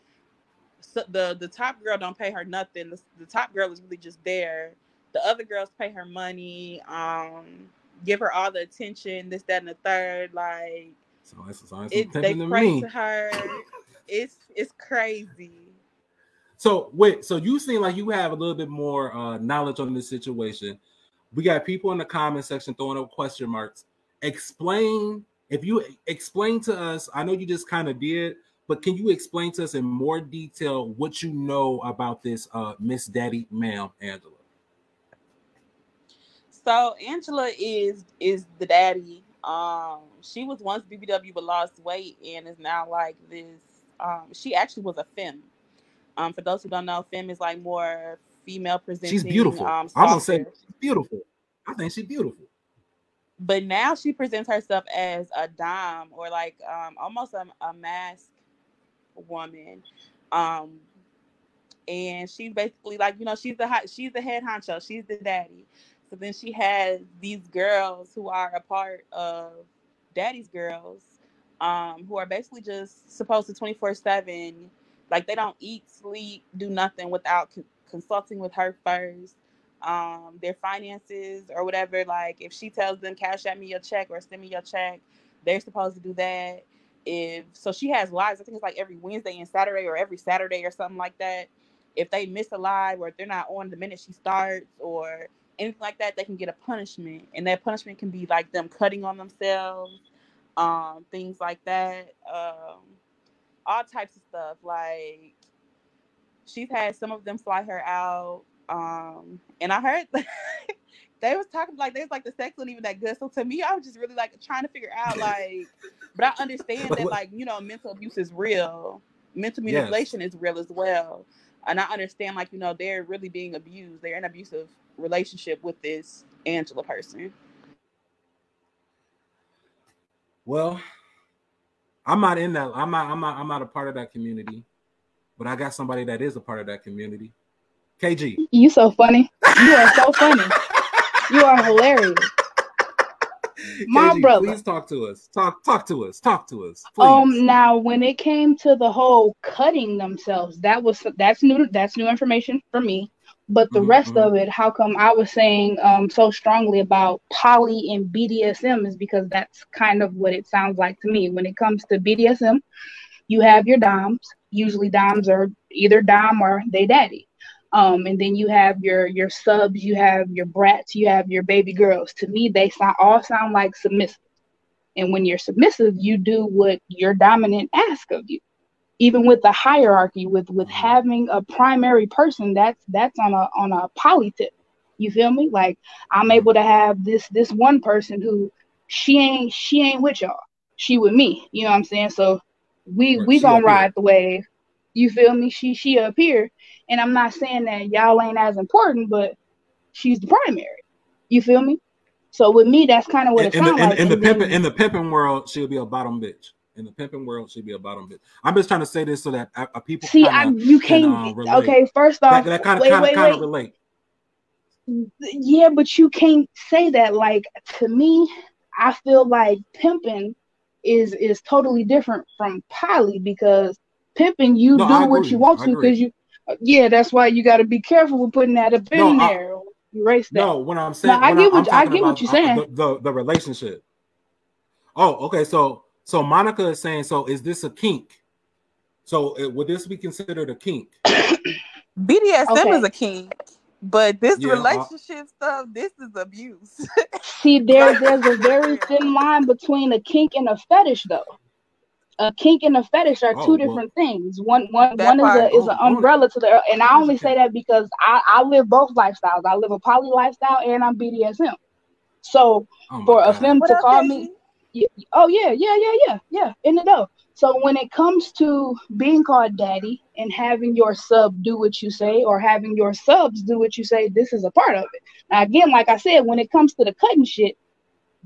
so the the top girl don't pay her nothing. The, the top girl is really just there. The other girls pay her money. Um give her all the attention, this, that, and the third. Like so it's, so it's it, they pray to her. it's it's crazy. So wait, so you seem like you have a little bit more uh, knowledge on this situation. We got people in the comment section throwing up question marks. Explain if you explain to us. I know you just kind of did, but can you explain to us in more detail what you know about this uh, Miss Daddy, ma'am, Angela? So Angela is is the daddy. Um, she was once BBW but lost weight and is now like this. Um, she actually was a femme. Um, for those who don't know, femme is like more female presenting. She's beautiful. Um, I'm gonna say she's beautiful. I think she's beautiful. But now she presents herself as a dom or like um, almost a, a masc woman. Um, and she's basically like you know she's the hot, she's the head honcho, she's the daddy. So then she has these girls who are a part of Daddy's Girls, um, who are basically just supposed to 24 7 Like they don't eat, sleep, do nothing without con- consulting with her first. Um, their finances or whatever. Like if she tells them Cash App me your check or send me your check, they're supposed to do that. If so, she has lives. I think it's like every Wednesday and Saturday or every Saturday or something like that. If they miss a live or if they're not on the minute she starts or anything like that, they can get a punishment, and that punishment can be like them cutting on themselves, um, things like that. Um, all types of stuff. Like she's had some of them fly her out. Um, and I heard they was talking like they was like the sex wasn't even that good. So to me, I was just really like trying to figure out like, but I understand that like you know mental abuse is real, mental manipulation yes. is real as well, and I understand like you know they're really being abused. They're in abusive relationship with this Angela person. Well, I'm not in that. I'm not. I'm not. I'm not a part of that community. But I got somebody that is a part of that community. KG. You so funny. You are so funny. You are hilarious. My KG, brother. Please talk to us. Talk talk to us. Talk to us. Please. Um now when it came to the whole cutting themselves, that was that's new that's new information for me. But the mm-hmm. rest of it, how come I was saying um, so strongly about poly and BDSM is because that's kind of what it sounds like to me. When it comes to BDSM, you have your doms. Usually, doms are either dom or they daddy. Um, and then you have your your subs, you have your brats, you have your baby girls. To me, they sound all sound like submissive. And when you're submissive, you do what your dominant asks of you. Even with the hierarchy with with mm-hmm. having a primary person that's that's on a on a poly tip. You feel me? Like i'm mm-hmm. able to have this this one person who she ain't she ain't with y'all. She with me. You know what i'm saying? So we we gonna ride the wave. You feel me? She she up here and i'm not saying that y'all ain't as important but she's the primary you feel me so with me that's kind of what in, it sounds in, like in, the pimping in the pimping world she'll be a bottom bitch in the pimping world should be a bottom bitch. I'm just trying to say this so that uh, uh people see. I, you can't. Can, uh, okay, first off, that, that kind of kind of relate. Yeah, but you can't say that. Like to me, I feel like pimping is is totally different from poly because pimping you no, do what you want to because you. Yeah, that's why you got to be careful with putting that up in no, there. I, Erase that. No, when I'm saying, no, I get what I get what you're saying. The, the, the relationship. Oh, okay. So so Monica is saying, so is this a kink? So uh, would this be considered a kink? BDSM okay. is a kink, but this yeah, uh, relationship uh, stuff, this is abuse. See, there, there's a very thin line between a kink and a fetish, though. A kink and a fetish are oh, two different well, things. One, one, one is a is an umbrella to the, and I only say that because I, I live both lifestyles. I live a poly lifestyle and I'm BDSM. So oh for God. a femme to call me, yeah, oh yeah, yeah, yeah, yeah, yeah, in the know. So when it comes to being called daddy and having your sub do what you say, or having your subs do what you say, this is a part of it. Now again, like I said, when it comes to the cutting shit,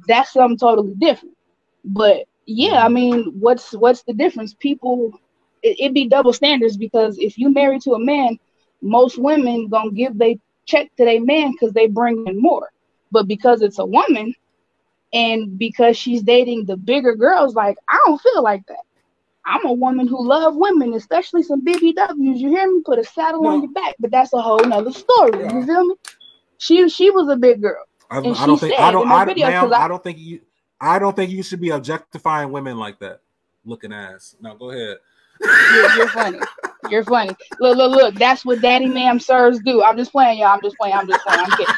that's something totally different. But yeah, I mean, what's what's the difference? People, it, it be double standards because if you marry to a man, most women gonna give they check to their man because they bring in more. But because it's a woman, and because she's dating the bigger girls, like I don't feel like that. I'm a woman who love women, especially some BBWs. You hear me? Put a saddle no. on your back, but that's a whole nother story. Yeah. You feel me? She she was a big girl. I, and I don't think I don't I, ma'am, I, I don't think you I don't think you should be objectifying women like that. Looking ass. Now go ahead. You're, you're funny. You're funny. Look, look, look. That's what daddy ma'am sirs do. I'm just playing, y'all. I'm just playing. I'm just playing. I'm kidding.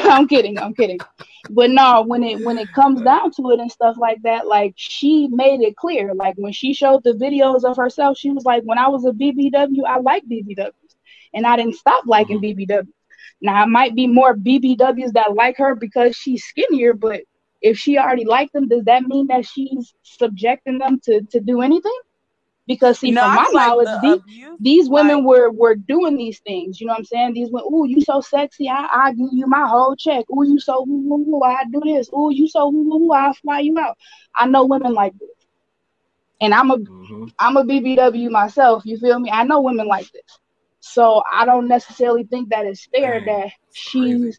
I'm kidding. I'm kidding. But no, when it when it comes down to it and stuff like that, like she made it clear. Like when she showed the videos of herself, she was like, "When I was a BBW, I like BBWs, and I didn't stop liking BBWs. Mm-hmm. Now, it might be more BBWs that like her because she's skinnier, but if she already liked them, does that mean that she's subjecting them to to do anything? Because see, no, from my knowledge, these, these women like, were were doing these things. You know what I'm saying? These women, ooh, you so sexy, I I give you my whole check. Ooh, you so woo, woo, woo, I do this. Ooh, you so woo, woo, woo, I fly you out. I know women like this, and I'm a am mm-hmm. a BBW myself. You feel me? I know women like this, so I don't necessarily think that it's fair Dang, that she's crazy.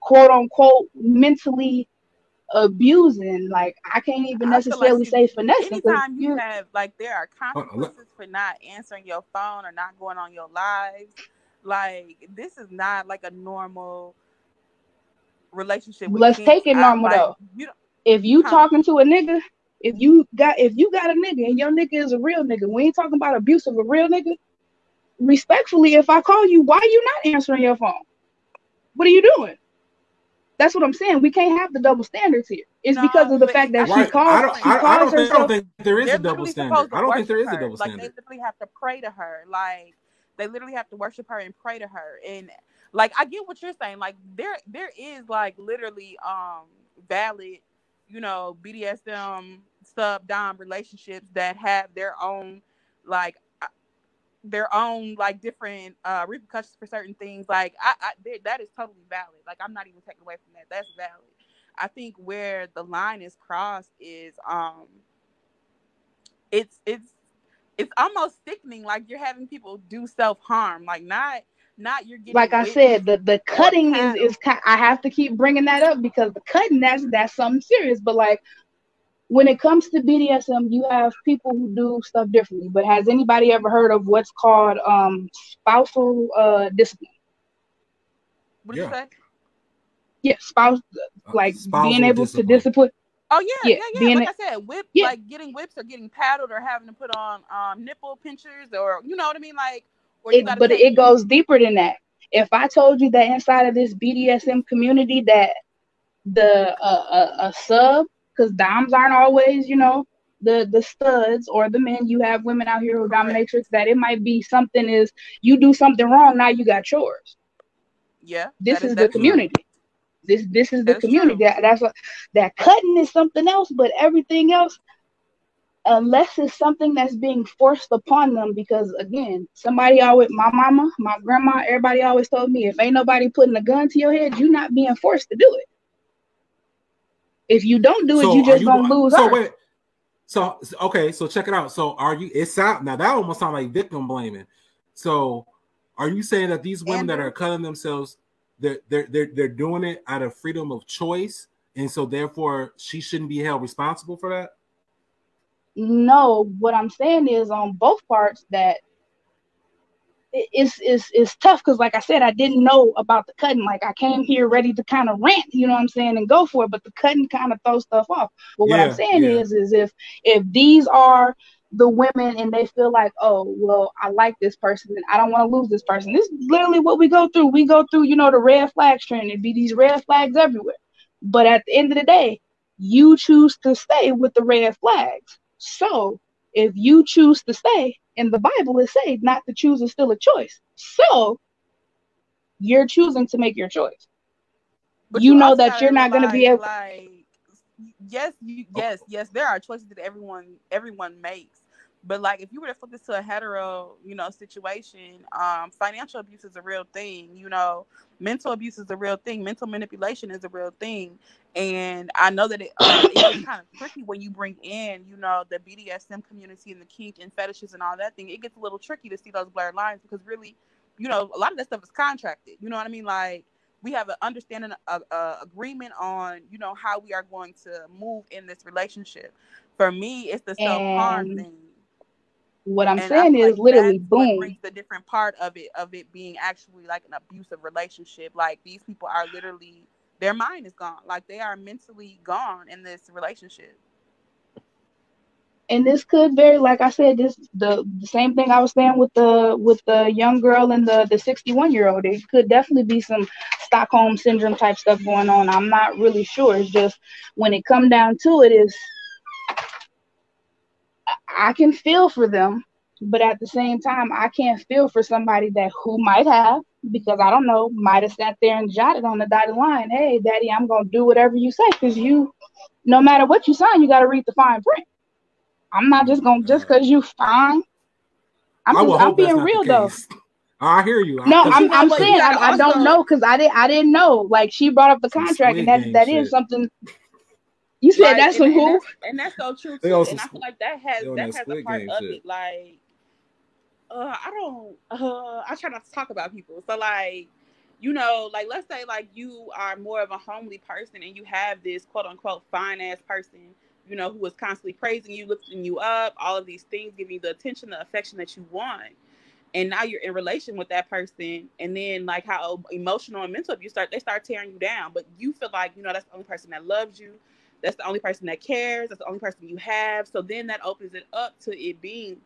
quote unquote mentally abusing. Like I can't even necessarily like say finessing. Anytime you have like there are consequences for not answering your phone or not going on your lives, like this is not like a normal relationship. Let's kids. take it normal I, like, though. You if you huh? talking to a nigga, if you got if you got a nigga and your nigga is a real nigga, we ain't talking about abuse of a real nigga. Respectfully, if I call you, why you not answering your phone? What are you doing? That's what I'm saying. We can't have the double standards here. It's no, because of the fact that right. she calls. I don't, she I, calls I don't, herself, think, I don't think there is a double standard. I don't think there is a double standard. Like they literally have to pray to her. Like they literally have to worship her and pray to her. And like I get what you're saying. Like there there is like literally um valid, you know, BDSM sub dom relationships that have their own like their own like different uh repercussions for certain things like i, I that is totally valid like i'm not even taking away from that that's valid. I think where the line is crossed is um it's it's it's almost sickening like you're having people do self-harm like not not you're getting like i said the the cutting is is i have to keep bringing that up because the cutting that's that's something serious but like when it comes to BDSM, you have people who do stuff differently. But has anybody ever heard of what's called um, spousal uh, discipline? What did yeah. you say? Yeah, spouse uh, like being able discipline. to discipline. Oh yeah, yeah, yeah. yeah. Like a, I said, whip, yeah. like getting whips or getting paddled or having to put on um, nipple pinchers or you know what I mean, like. It, but it goes deeper than that. If I told you that inside of this BDSM community that the uh, a, a sub because doms aren't always, you know, the the studs or the men. You have women out here who dominatrix that it might be something is you do something wrong, now you got chores. Yeah. This is, is the community. True. This this is the that's community. That, that's what that cutting is something else, but everything else, unless it's something that's being forced upon them, because again, somebody always my mama, my grandma, everybody always told me if ain't nobody putting a gun to your head, you're not being forced to do it. If you don't do so it, you just you, gonna lose. So her. wait, so okay, so check it out. So are you? It's out now. That almost sounds like victim blaming. So are you saying that these women and, that are cutting themselves, they're, they're they're they're doing it out of freedom of choice, and so therefore she shouldn't be held responsible for that? No, what I'm saying is on both parts that it's it's it's tough because like I said, I didn't know about the cutting. Like I came here ready to kind of rant, you know what I'm saying, and go for it. But the cutting kind of throws stuff off. But yeah, what I'm saying yeah. is, is if if these are the women and they feel like, oh, well, I like this person and I don't want to lose this person. This is literally what we go through. We go through, you know, the red flags trend. It'd be these red flags everywhere. But at the end of the day, you choose to stay with the red flags. So if you choose to stay, in the Bible it says not to choose is still a choice. So you're choosing to make your choice. But you, you know that you're not going to be able. Like, yes, you, yes, yes. There are choices that everyone everyone makes, but like if you were to flip this to a hetero, you know, situation, um, financial abuse is a real thing. You know, mental abuse is a real thing. Mental manipulation is a real thing. And I know that it, uh, it's kind of tricky when you bring in, you know, the BDSM community and the kink and fetishes and all that thing. It gets a little tricky to see those blurred lines because really, you know, a lot of that stuff is contracted. You know what I mean? Like we have an understanding, a, a agreement on, you know, how we are going to move in this relationship. For me, it's the self harm thing what I'm and saying is like literally boom. brings the different part of it of it being actually like an abusive relationship. Like these people are literally their mind is gone. Like they are mentally gone in this relationship. And this could very, like I said, this the, the same thing I was saying with the with the young girl and the the 61 year old. It could definitely be some Stockholm syndrome type stuff going on. I'm not really sure. It's just when it come down to it, is I can feel for them, but at the same time, I can't feel for somebody that who might have, because I don't know, might have sat there and jotted on the dotted line, hey, daddy, I'm going to do whatever you say, because you, no matter what you sign, you got to read the fine print. I'm not just going to, just because you fine. I'm, just, I'm being real though. I hear you. No, I'm, I'm saying I, I, don't know because I didn't I didn't know. Like she brought up the contract, and that that is something you said like, that's and, who? And that's, and that's so true too. And I feel like that has that has a part of shit. it. Like, uh, I don't. Uh, I try not to talk about people. So like, you know, like let's say like you are more of a homely person and you have this quote unquote fine ass person, you know, who is constantly praising you, lifting you up, all of these things, giving you the attention, the affection that you want. And now you're in relation with that person, and then like how emotional and mental you start, they start tearing you down. But you feel like you know that's the only person that loves you, that's the only person that cares, that's the only person you have. So then that opens it up to it being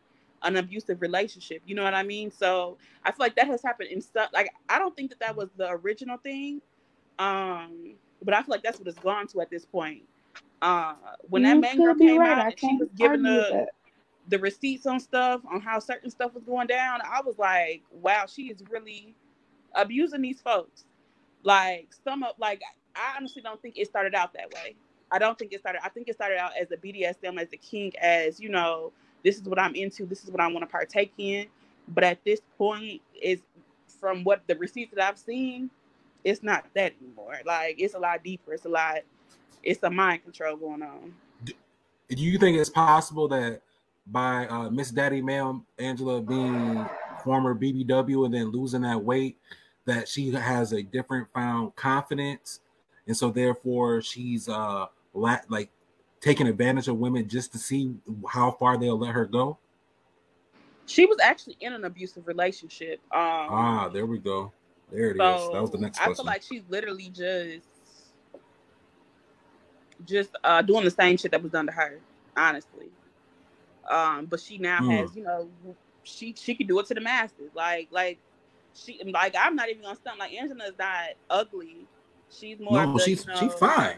an abusive relationship. You know what I mean? So I feel like that has happened in stuff. Like I don't think that that was the original thing, um, but I feel like that's what it's gone to at this point. Uh, when you that main girl came right. out and she was giving the the receipts on stuff on how certain stuff was going down, I was like, wow, she is really abusing these folks. Like some of like I honestly don't think it started out that way. I don't think it started. I think it started out as a BDSM, as a kink, as you know, this is what I'm into, this is what I want to partake in. But at this point, is from what the receipts that I've seen, it's not that anymore. Like it's a lot deeper. It's a lot. It's a mind control going on. Do you think it's possible that by uh, Miss Daddy Ma'am Angela being former BBW and then losing that weight, that she has a different found confidence, and so therefore she's uh like taking advantage of women just to see how far they'll let her go? She was actually in an abusive relationship. Um, ah, there we go. There it so is. That was the next question. I feel like she's literally just just uh, doing the same shit that was done to her, honestly. Um, but she now mm. has, you know, she she can do it to the masses. Like like she like I'm not even gonna stunt like Angela's not ugly. She's more. No, the, she's you know, she's fine.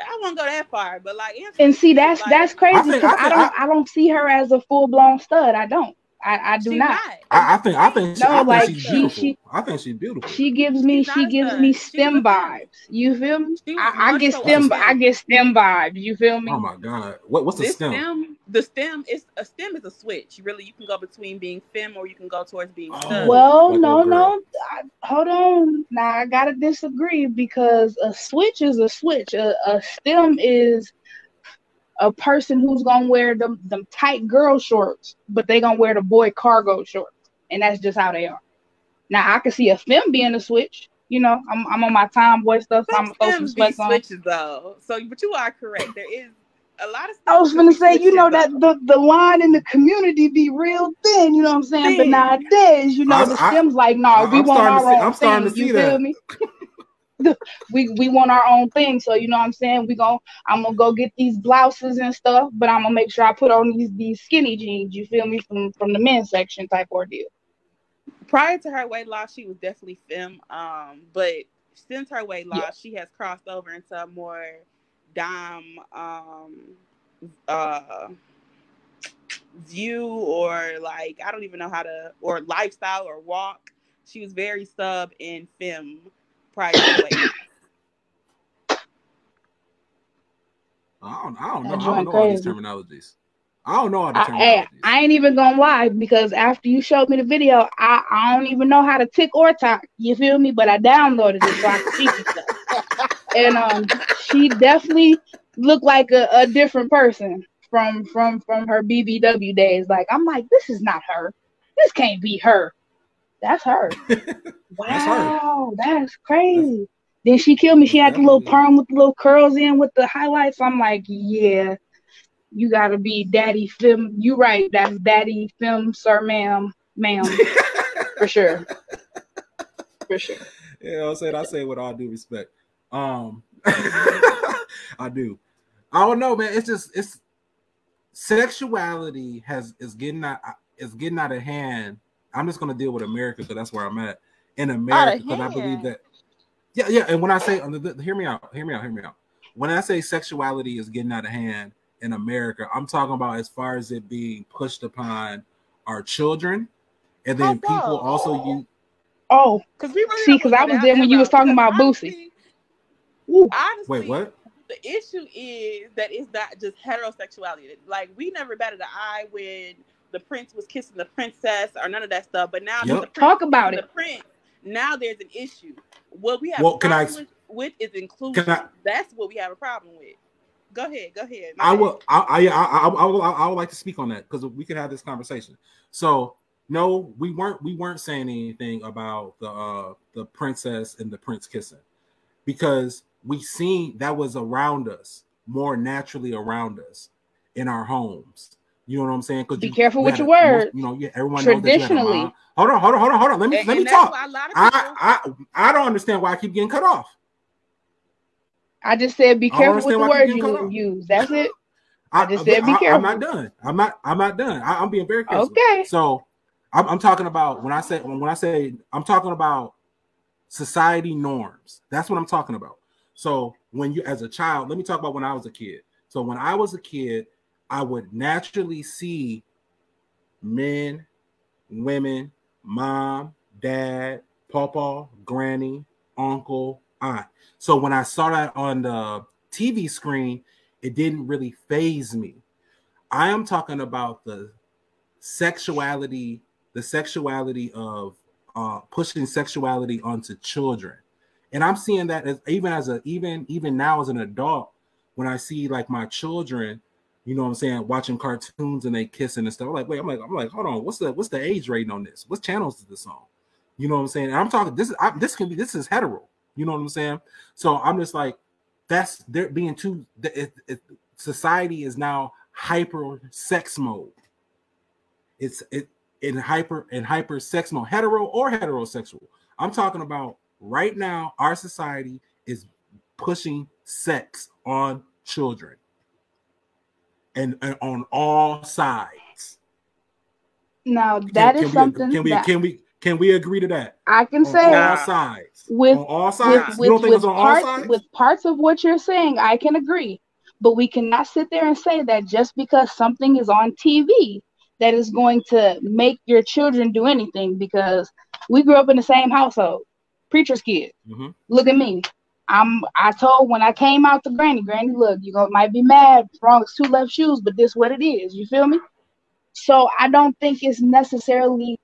I won't go that far, but like, and see, that's like, that's crazy because I, I, I, don't I, I don't see her as a full blown stud. I don't. I, I do not. not. I, I, think I think she, no, I think like she's she, she, I think she's beautiful. She gives me she gives me STEM vibes. You feel me? I, I, get STEM. I get STEM vibes. You feel me? Oh my god! What what's a STEM? STEM? The STEM is a STEM is a switch. Really, you can go between being fem or you can go towards being oh. Well, like no, no. hold on. Now I gotta disagree because a switch is a switch. A, a STEM is a person who's gonna wear them them tight girl shorts, but they gonna wear the boy cargo shorts, and that's just how they are. Now I can see a femme being a switch. You know, I'm I'm on my tomboy stuff. So I'm gonna throw some sweats on. Switches though, so but you are correct. There is a lot of. I was gonna say, you know, that the, the line in the community be real thin. You know what I'm saying? Thin. But nowadays, you know, I, the Stems like, no, nah, we I'm want our own I'm starting thing, to see that. Me? we we want our own thing. So you know what I'm saying? We going I'm gonna go get these blouses and stuff, but I'm gonna make sure I put on these these skinny jeans. You feel me from from the men's section type ordeal. Prior to her weight loss, she was definitely femme. Um, but since her weight loss, yeah. she has crossed over into a more dom um uh view or like I don't even know how to or lifestyle or walk. She was very sub in femme prior to I don't, I don't know. I don't know all these terminologies. I don't know all the terminologies. I, I, ain't even gonna lie because after you showed me the video, I, I don't even know how to tick or talk. You feel me? But I downloaded it so I could see stuff. And um, she definitely looked like a, a different person from from from her BBW days. Like I'm like, this is not her. This can't be her. That's her. wow, that's, her. that's crazy. That's, then she killed me. She had the little perm with the little curls in with the highlights. I'm like, yeah, you gotta be daddy film. You right, that's daddy film, sir, ma'am, ma'am, for sure, for sure. Yeah, I said I say with all due respect. Um, I do. I don't know, man. It's just it's sexuality has is getting out is getting out of hand I'm just gonna deal with America because that's where I'm at in America because I believe that. Yeah, yeah. And when I say, hear me out, hear me out, hear me out. When I say sexuality is getting out of hand in America, I'm talking about as far as it being pushed upon our children, and then people also you. Oh, because we really see, because I was there when you was talking about Boosie. Honestly, Wait, what? The issue is that it's not just heterosexuality. Like we never batted an eye when the prince was kissing the princess or none of that stuff. But now yep. talk about it. The prince. Now there's an issue. What we have well, can I, with, with is inclusion. I, That's what we have a problem with. Go ahead. Go ahead. I will. I, I, I, I, I, would, I would like to speak on that because we could have this conversation. So no, we weren't we weren't saying anything about the uh the princess and the prince kissing because we seen that was around us more naturally around us in our homes. You know what I'm saying? Be you, careful you with your words. You know, yeah, everyone traditionally. Knows hold on, hold on, hold on, hold on. Let me and, let me talk. I, I I don't understand why I keep getting cut off. I just said be careful with the words you use. That's it. I, I just said be careful. I, am not done. I'm not. I'm not done. I, am being very careful. Okay. So I'm, I'm talking about when I say when I say I'm talking about society norms. That's what I'm talking about. So when you as a child, let me talk about when I was a kid. So when I was a kid, I would naturally see men, women, mom, dad, papa, granny, uncle, aunt. So when I saw that on the TV screen, it didn't really phase me. I am talking about the sexuality the sexuality of uh, pushing sexuality onto children. And I'm seeing that as even as a even even now as an adult, when I see like my children, you know what I'm saying, watching cartoons and they kissing and stuff. I'm like, wait, I'm like, I'm like, hold on, what's the what's the age rating on this? What channels is this on? You know what I'm saying? And I'm talking this is I, this can be this is hetero. You know what I'm saying? So I'm just like, that's they're being too. It, it, society is now hyper sex mode. It's it in hyper and hyper sex mode, hetero or heterosexual. I'm talking about right now. Our society is pushing sex on children, and, and on all sides. Now that can, is can something. We, can we that can we can we agree to that? I can on say all sides. With on all sides, with, with, with parts, with parts of what you're saying, I can agree. But we cannot sit there and say that just because something is on TV that is going to make your children do anything because we grew up in the same household, preacher's kid. Mm-hmm. Look at me. I'm I told when I came out to Granny, Granny, look, you gonna might be mad, wrong as two left shoes, but this what it is. You feel me? So I don't think it's necessarily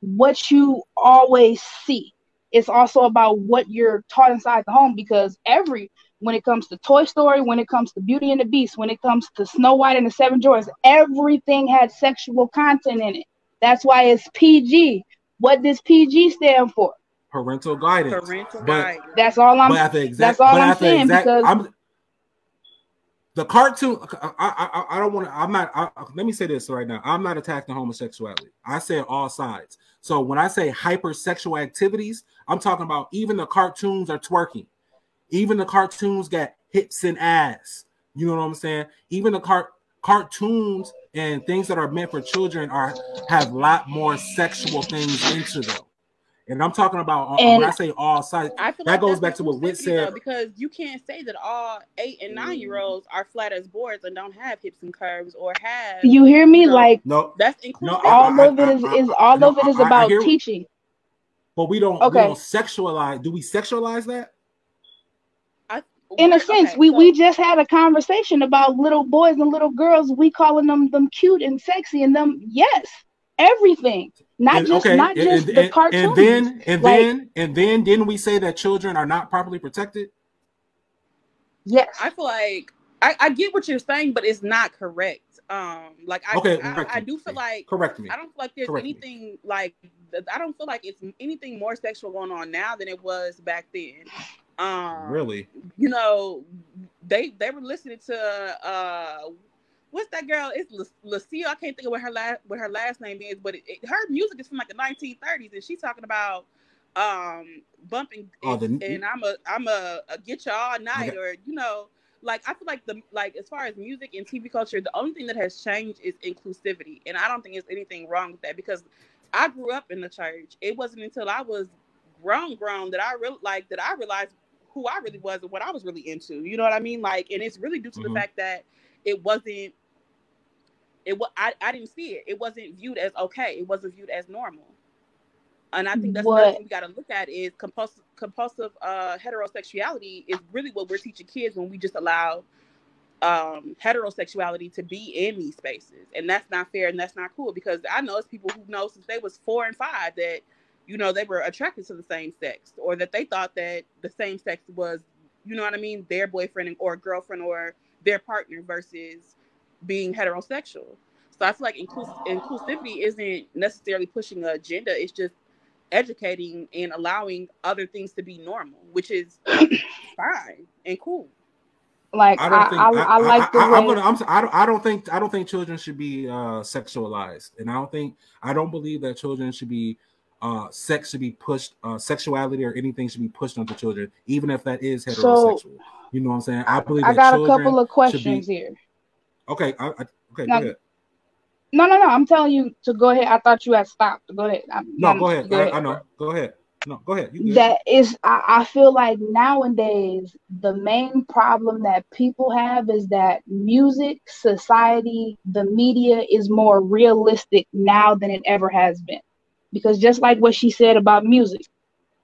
what you always see. It's also about what you're taught inside the home because every when it comes to Toy Story, when it comes to Beauty and the Beast, when it comes to Snow White and the Seven Dwarfs, everything had sexual content in it. That's why it's PG. What does PG stand for? Parental guidance. Parental but, guidance. That's all I'm. Exact, that's all I'm saying exact, because I'm, the cartoon. I I, I don't want to. I'm not. I, let me say this right now. I'm not attacking homosexuality. I say all sides. So when I say hypersexual activities, I'm talking about even the cartoons are twerking. Even the cartoons got hips and ass. You know what I'm saying? Even the cart cartoons and things that are meant for children are have a lot more sexual things into them. And I'm talking about uh, and when I say all sides, that like goes back to what Whit said. Though, because you can't say that all eight and nine year mm. olds are flat as boards and don't have hips and curves or have. You hear me? You know, like no, that's inclusive. No, all I, of it is, is all no, of it is about teaching. But we don't, okay. we don't sexualize. Do we sexualize that? In a sense, okay, we so, we just had a conversation about little boys and little girls. We calling them them cute and sexy, and them yes, everything, not and, just okay, not and, just and, the cartoons. And then and like, then and then didn't we say that children are not properly protected? Yes, I feel like I, I get what you're saying, but it's not correct. Um, like I, okay, I, I, do feel like correct me. I don't feel like there's correct anything me. like I don't feel like it's anything more sexual going on now than it was back then. Um, really? You know, they they were listening to uh, what's that girl? It's Lucille. I can't think of what her last what her last name is, but it, it, her music is from like the 1930s, and she's talking about um bumping oh, the, and I'm a I'm a, a get you all night okay. or you know like I feel like the like as far as music and TV culture, the only thing that has changed is inclusivity, and I don't think there's anything wrong with that because I grew up in the church. It wasn't until I was grown, grown that I really like that I realized who I really was and what I was really into. You know what I mean? Like, and it's really due to mm-hmm. the fact that it wasn't. It was I, I didn't see it. It wasn't viewed as okay. It wasn't viewed as normal. And I think that's what we got to look at is compulsive compulsive uh, heterosexuality is really what we're teaching kids when we just allow um, heterosexuality to be in these spaces, and that's not fair and that's not cool because I know it's people who know since they was four and five that you know, they were attracted to the same sex or that they thought that the same sex was, you know what I mean, their boyfriend or girlfriend or their partner versus being heterosexual. So I feel like inclus- inclusivity isn't necessarily pushing an agenda. It's just educating and allowing other things to be normal, which is fine and cool. Like I, don't think, I, I, I like the I, am gonna. I'm. I don't. I don't think. I don't think children should be uh, sexualized, and I don't think. I don't believe that children should be. Uh, sex should be pushed. Uh, sexuality or anything should be pushed onto children, even if that is heterosexual. So, you know what I'm saying? I believe. I got a couple of questions be, here. Okay. I, okay. Now, go ahead. No, no, no. I'm telling you to go ahead. I thought you had stopped. Go ahead. I'm, no, I'm, go ahead. Go I, ahead. I know. Go ahead. No, go ahead. That is, I, I feel like nowadays the main problem that people have is that music, society, the media is more realistic now than it ever has been. Because just like what she said about music,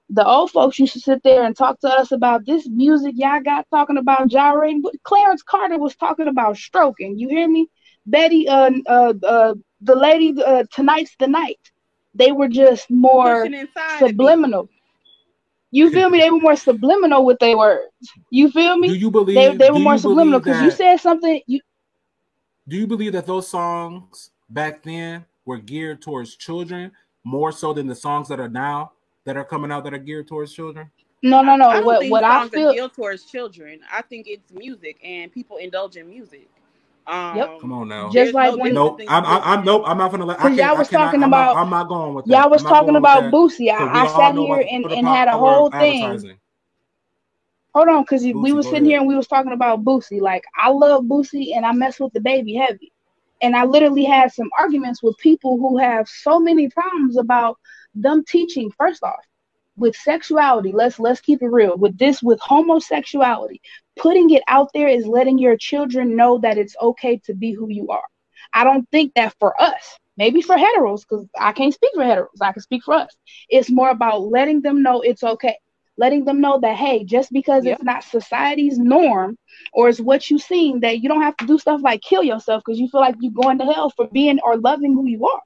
the old folks used to sit there and talk to us about this music y'all got talking about gyrating. But Clarence Carter was talking about stroking. You hear me? Betty, uh, uh, uh the lady, uh, tonight's the night they were just more subliminal. You feel me? They were more subliminal with their words. You feel me? Do you believe they, they were more subliminal because you said something? You do you believe that those songs back then were geared towards children more so than the songs that are now that are coming out that are geared towards children? No, no, no. I what what I feel geared towards children. I think it's music and people indulge in music. Um, yep. Come on now. Just like when nope. I'm, I'm, I'm nope. I'm not gonna let. I y'all was I talking about. I'm not, I'm not, going with that. Y'all was talking about Boosie. I, I sat here and, and had a whole thing. Hold on, because we was sitting ahead. here and we was talking about Boosie. Like I love Boosie and I mess with the baby heavy, and I literally had some arguments with people who have so many problems about them teaching. First off, with sexuality. Let's let's keep it real. With this with homosexuality putting it out there is letting your children know that it's okay to be who you are. I don't think that for us maybe for heteros because i can't speak for heteros. I can speak for us. It's more about letting them know it's okay letting them know that hey just because yep. it's not society's norm or it's what you seen that you don't have to do stuff like kill yourself because you feel like you're going to hell for being or loving who you are.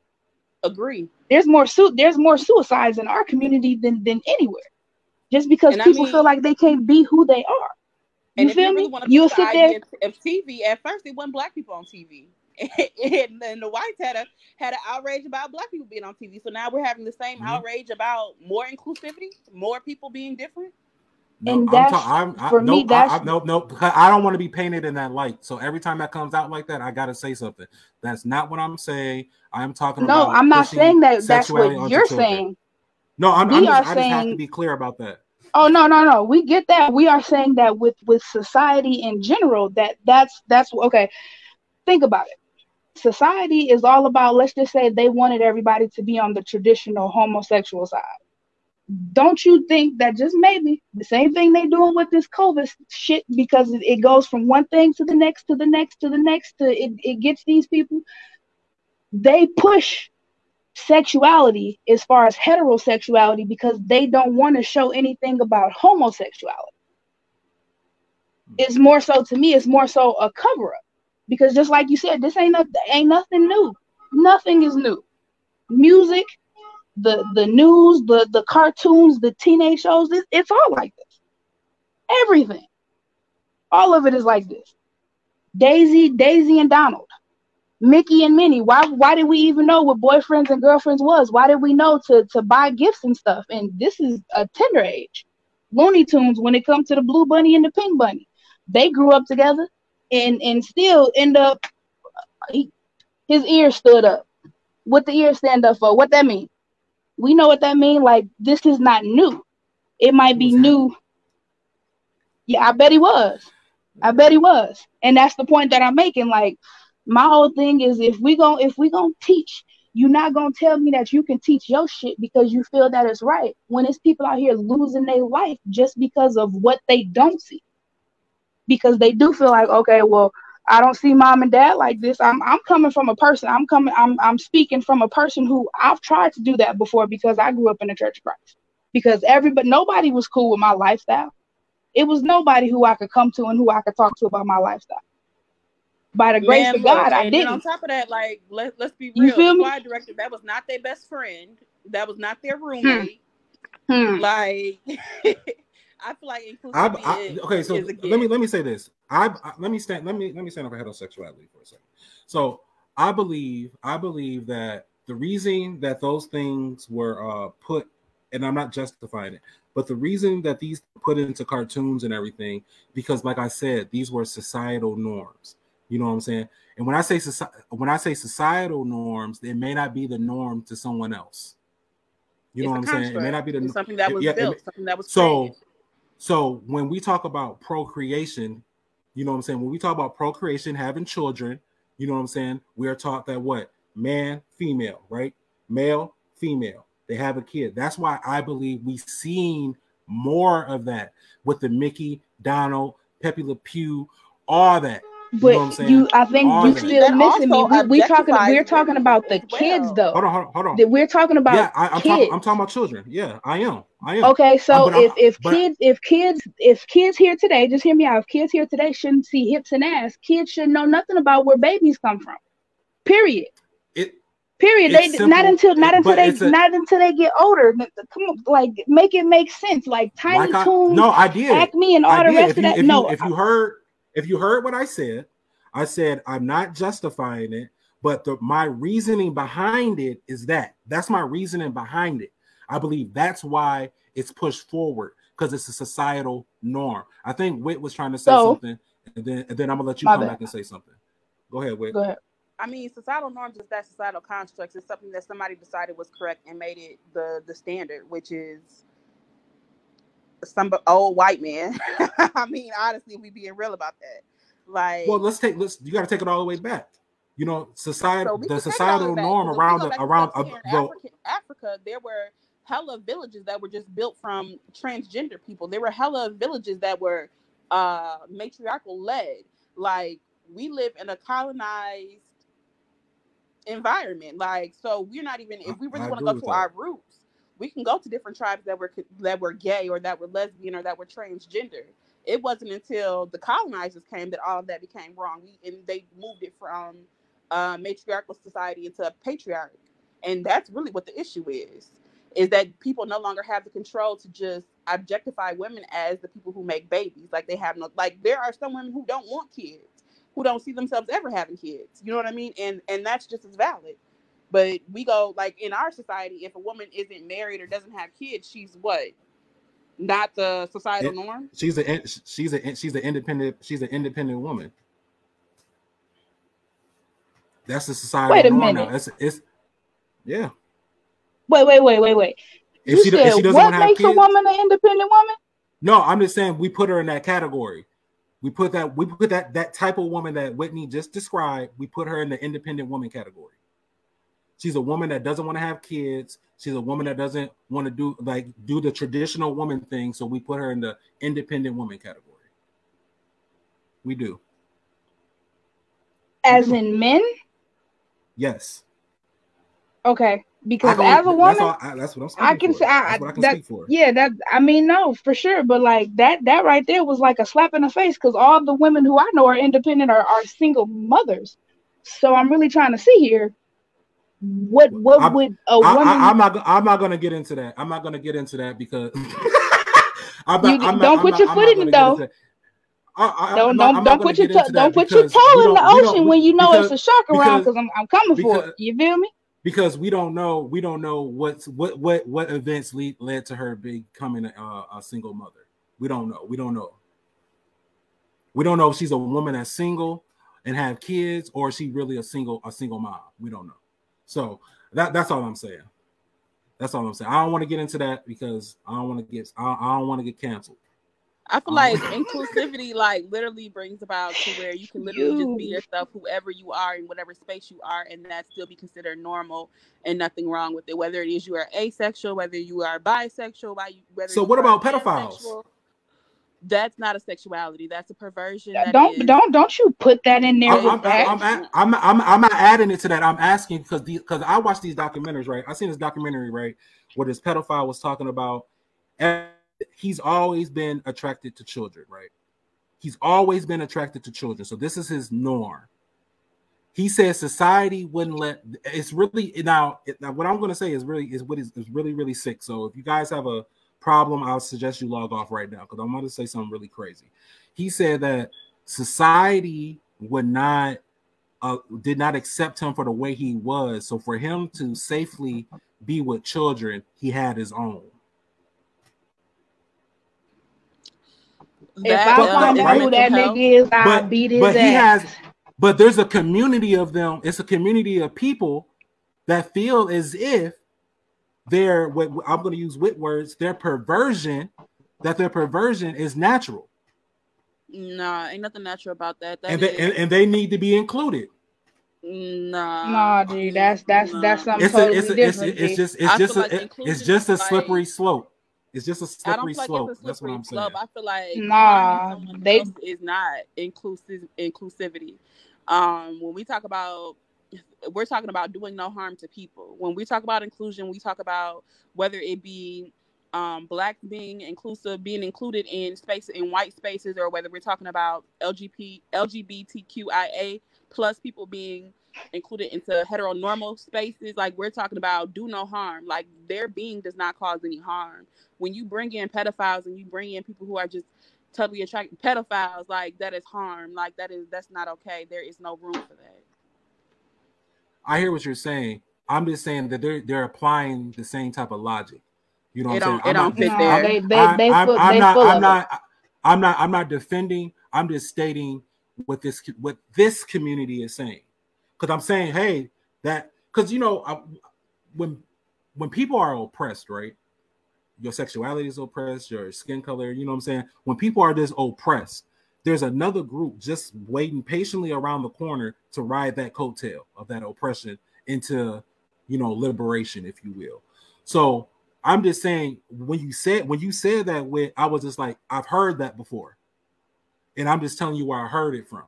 Agree. There's more su- there's more suicides in our community than than anywhere. Just because and people I mean, feel like they can't be who they are. You feel you really me you'll sit there of tv at first it wasn't black people on tv and, and the whites had a had an outrage about black people being on tv so now we're having the same mm-hmm. outrage about more inclusivity more people being different no, and that's I'm, ta- I'm, I, for nope, me. That's I, I, nope, nope. I don't want to be painted in that light. So every time that comes out like that, I gotta say something. That's not what I'm saying. I'm talking no, about. No, I'm not saying that. That's what you're children. saying. No, I'm, we I'm just, are saying, I just have to be clear about that. Oh no, no, no. We get that. We are saying that with with society in general. That that's that's okay. Think about it. Society is all about. Let's just say they wanted everybody to be on the traditional homosexual side don't you think that just maybe the same thing they doing with this COVID shit because it goes from one thing to the next to the next to the next to it, it gets these people they push sexuality as far as heterosexuality because they don't want to show anything about homosexuality. It's more so to me, it's more so a cover up because just like you said, this ain't ain't nothing new. Nothing is new. Music, the the news, the the cartoons, the teenage shows, it, it's all like this. Everything, all of it is like this. Daisy, Daisy and Donald, Mickey and Minnie. Why why did we even know what boyfriends and girlfriends was? Why did we know to to buy gifts and stuff? And this is a tender age. Looney Tunes when it comes to the blue bunny and the pink bunny, they grew up together and and still end up. He, his ears stood up. What the ears stand up for? What that mean? we know what that mean. Like this is not new. It might be new. Yeah, I bet he was. I bet he was. And that's the point that I'm making. Like my whole thing is if we go if we gonna teach, you're not gonna tell me that you can teach your shit because you feel that it's right. When it's people out here losing their life just because of what they don't see. Because they do feel like, okay, well, I don't see mom and dad like this. I'm I'm coming from a person. I'm coming. I'm I'm speaking from a person who I've tried to do that before because I grew up in the Church of Christ. Because everybody, nobody was cool with my lifestyle. It was nobody who I could come to and who I could talk to about my lifestyle. By the grace Man, of God, I didn't. on top of that, like let let's be real. You feel me? director that was not their best friend. That was not their hmm. roommate. Hmm. Like. I feel like inclusivity I, is, okay. So let me let me say this. I, I, let me stand let me let me stand up for heterosexuality for a second. So I believe I believe that the reason that those things were uh, put, and I'm not justifying it, but the reason that these put into cartoons and everything, because like I said, these were societal norms. You know what I'm saying? And when I say when I say societal norms, it may not be the norm to someone else. You know what I'm saying? It may not be the something that was yeah, built, it, something that was so. Created. So when we talk about procreation, you know what I'm saying? When we talk about procreation, having children, you know what I'm saying? We are taught that what man, female, right? Male, female. They have a kid. That's why I believe we've seen more of that with the Mickey, Donald, Pepe Le Pew, all that. But you, you I think all you still missing me. We, we talking, we're talking about the well. kids, though. Hold on, hold on, hold on. We're talking about yeah. I, am kids. Talk, I'm talking about children. Yeah, I am. I am. Okay, so uh, if if kids if kids if kids here today, just hear me out. If kids here today shouldn't see hips and ass, kids should know nothing about where babies come from. Period. It Period. They simple, not until not until they a, not until they get older. Come on, like make it make sense. Like Tiny like Toons, no, I did. Acme and all I the did. rest if of you, that. If no, you, if you heard if you heard what I said, I said I'm not justifying it, but the, my reasoning behind it is that that's my reasoning behind it. I believe that's why it's pushed forward because it's a societal norm. I think Whit was trying to say so, something, and then and then I'm gonna let you come bad. back and say something. Go ahead, Whit. Go ahead. I mean, societal norms is that societal constructs. It's something that somebody decided was correct and made it the the standard, which is some old white man. I mean, honestly, we being real about that. Like, well, let's take let's. You got to take it all the way back. You know, society, so the societal norm around the, around uh, Africa, Africa, there were hella villages that were just built from transgender people. There were hella villages that were uh matriarchal led. Like we live in a colonized environment. Like, so we're not even if we really want to go to our roots, we can go to different tribes that were that were gay or that were lesbian or that were transgender. It wasn't until the colonizers came that all of that became wrong. We, and they moved it from uh, matriarchal society into a patriarch, and that's really what the issue is. Is that people no longer have the control to just objectify women as the people who make babies? Like they have no, like there are some women who don't want kids who don't see themselves ever having kids. You know what I mean? And and that's just as valid. But we go like in our society, if a woman isn't married or doesn't have kids, she's what? Not the societal it, norm. She's a she's a she's an independent she's an independent woman. That's the societal wait a norm minute. now. It's it's yeah. Wait, wait, wait, wait, wait. If you she, said, if she doesn't what makes kids, a woman an independent woman? No, I'm just saying we put her in that category. We put that we put that that type of woman that Whitney just described. We put her in the independent woman category. She's a woman that doesn't want to have kids. She's a woman that doesn't want to do like do the traditional woman thing. So we put her in the independent woman category. We do. As in men? Yes. Okay because as a woman, that's, I, that's what I'm saying. I can for. say I, I can that, Yeah, that I mean, no, for sure. But like that, that right there was like a slap in the face because all the women who I know are independent are, are single mothers. So I'm really trying to see here. What what I, would a woman? I, am not. I'm not gonna get into that. I'm not gonna get into that because. I'm not, you, I'm don't not, put I'm your not, foot in it though. I, I, don't don't, don't put your to, don't put your toe in the ocean when you know because, it's a shark around because I'm I'm coming because, for it. You feel me? because we don't know we don't know what's what what what events lead, led to her becoming a, a single mother. We don't know. We don't know. We don't know if she's a woman that's single and have kids, or is she really a single a single mom. We don't know. So that that's all I'm saying. That's all I'm saying. I don't want to get into that because I don't want to get I, I don't want to get canceled. I feel um, like inclusivity, like literally brings about to where you can literally you. just be yourself, whoever you are in whatever space you are, and that still be considered normal and nothing wrong with it. Whether it is you are asexual, whether you are bisexual, whether so what about pedophiles? That's not a sexuality. That's a perversion. don't is, don't don't you put that in there? I'm, I'm, I'm, I'm, I'm, I'm not adding it to that. I'm asking because because I watched these documentaries. Right, I seen this documentary right where this pedophile was talking about he's always been attracted to children, right? He's always been attracted to children. So this is his norm. He says society wouldn't let it's really now, now what I'm going to say is really is what is, is really really sick. So if you guys have a problem, I'll suggest you log off right now because I'm going to say something really crazy. He said that society would not uh, did not accept him for the way he was. So for him to safely be with children, he had his own. If I find out who that nigga is, I'll but, beat his but ass. He has, but there's a community of them. It's a community of people that feel as if their what I'm going to use Whit words, their perversion, that their perversion is natural. Nah, ain't nothing natural about that. that and, they, and, and, they need to be included. Nah, nah, dude, that's that's nah. that's something it's totally a, it's, different. It's, it's, just it's just a, like it's just a slippery like, slope. It's just a slippery slope. Like a slippery that's what I'm saying. Slope. I feel like nah, they is not inclusive inclusivity. Um, when we talk about we're talking about doing no harm to people. When we talk about inclusion, we talk about whether it be um, black being inclusive, being included in space in white spaces, or whether we're talking about LGBT LGBTQIA plus people being included into heteronormal spaces. Like we're talking about do no harm. Like their being does not cause any harm. When you bring in pedophiles and you bring in people who are just totally attracted pedophiles, like that is harm. Like that is that's not okay. There is no room for that. I hear what you're saying. I'm just saying that they're they're applying the same type of logic. You know, what I'm saying? It don't fit there. They, they, I, they, I'm, I'm not. I'm not. I'm not. I'm not defending. I'm just stating what this what this community is saying. Because I'm saying, hey, that because you know, I, when when people are oppressed, right? Your sexuality is oppressed, your skin color, you know what I'm saying? When people are this oppressed, there's another group just waiting patiently around the corner to ride that coattail of that oppression into, you know, liberation, if you will. So I'm just saying when you said when you said that with I was just like I've heard that before, and I'm just telling you where I heard it from.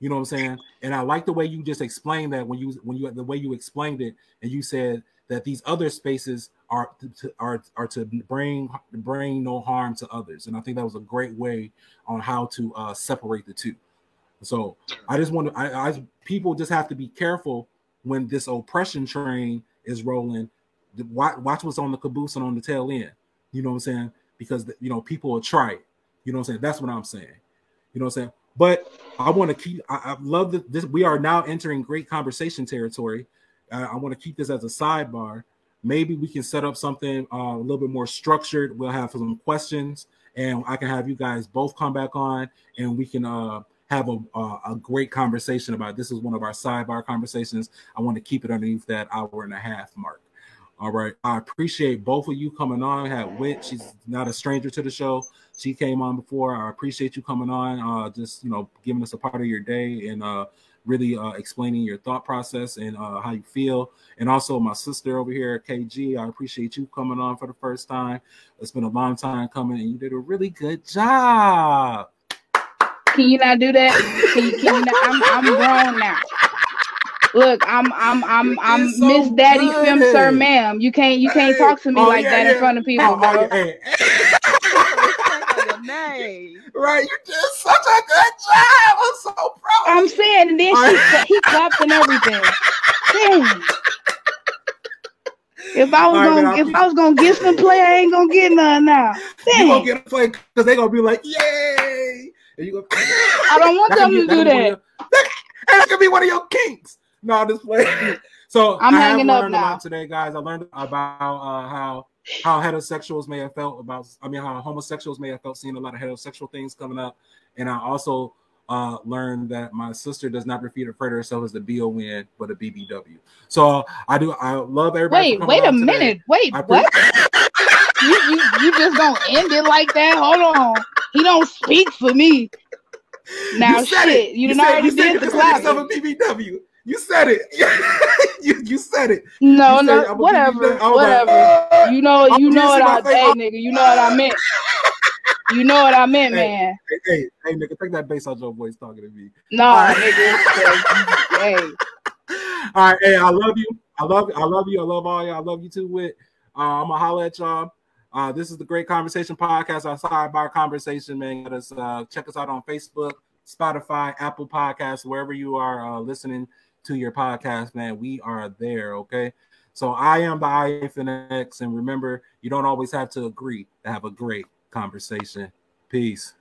You know what I'm saying? And I like the way you just explained that when you when you the way you explained it, and you said that these other spaces are to, are are to bring bring no harm to others, and I think that was a great way on how to uh, separate the two. So I just want to, I, I people just have to be careful when this oppression train is rolling. Watch, watch what's on the caboose and on the tail end. You know what I'm saying? Because you know people will try it. You know what I'm saying? That's what I'm saying. You know what I'm saying? But I want to keep. I, I love that this. We are now entering great conversation territory. Uh, I want to keep this as a sidebar. Maybe we can set up something uh, a little bit more structured. We'll have some questions, and I can have you guys both come back on, and we can uh, have a, a, great conversation about. It. This is one of our sidebar conversations. I want to keep it underneath that hour and a half mark. All right. I appreciate both of you coming on. I had Whit. She's not a stranger to the show. She came on before. I appreciate you coming on. Uh, just you know, giving us a part of your day and uh, really uh, explaining your thought process and uh, how you feel. And also, my sister over here, KG, I appreciate you coming on for the first time. It's been a long time coming, and you did a really good job. Can you not do that? Can you, can you not? I'm, I'm grown now. Look, I'm I'm I'm I'm so Miss Daddy good. Film Sir Ma'am. You can't you can't talk to me oh, like yeah, that yeah. in front of people, bro. Hey, hey. Right, you did such a good job. I'm so proud. I'm saying, and then she he clapped and everything. Dang. If I was right, gonna, man, if I was gonna get some play, I ain't gonna get none now. Dang. You gonna get a play because they gonna be like, yay! And you go, I don't want them to do that. Your, that. That could be one of your kinks. No, this play. So I'm I hanging up now. Today, guys, I learned about uh, how how heterosexuals may have felt about, I mean, how homosexuals may have felt seeing a lot of heterosexual things coming up. And I also uh, learned that my sister does not refer to herself as the B-O-N, but a BBW. So I do, I love everybody. Wait, wait a today. minute. Wait, what? you, you, you just don't end it like that? Hold on. He don't speak for me. Now, you shit. It. You, you know already did the clap. a BBW. You said it. you, you said it. No, you no, whatever, whatever. Like, you know, you know what I say, nigga. You know what I meant. You know what I meant, hey, man. Hey, hey, hey, nigga, take that bass out your voice talking to me. No, right. nigga. hey. All right, hey, I love you. I love, I love you. I love all y'all. I love you too. With, uh, I'm gonna holler at y'all. Uh, this is the Great Conversation Podcast, our sidebar conversation, man. Let us uh, check us out on Facebook, Spotify, Apple Podcasts, wherever you are uh, listening to your podcast, man. We are there, okay? So I am the Hyphen X, and remember, you don't always have to agree to have a great conversation. Peace.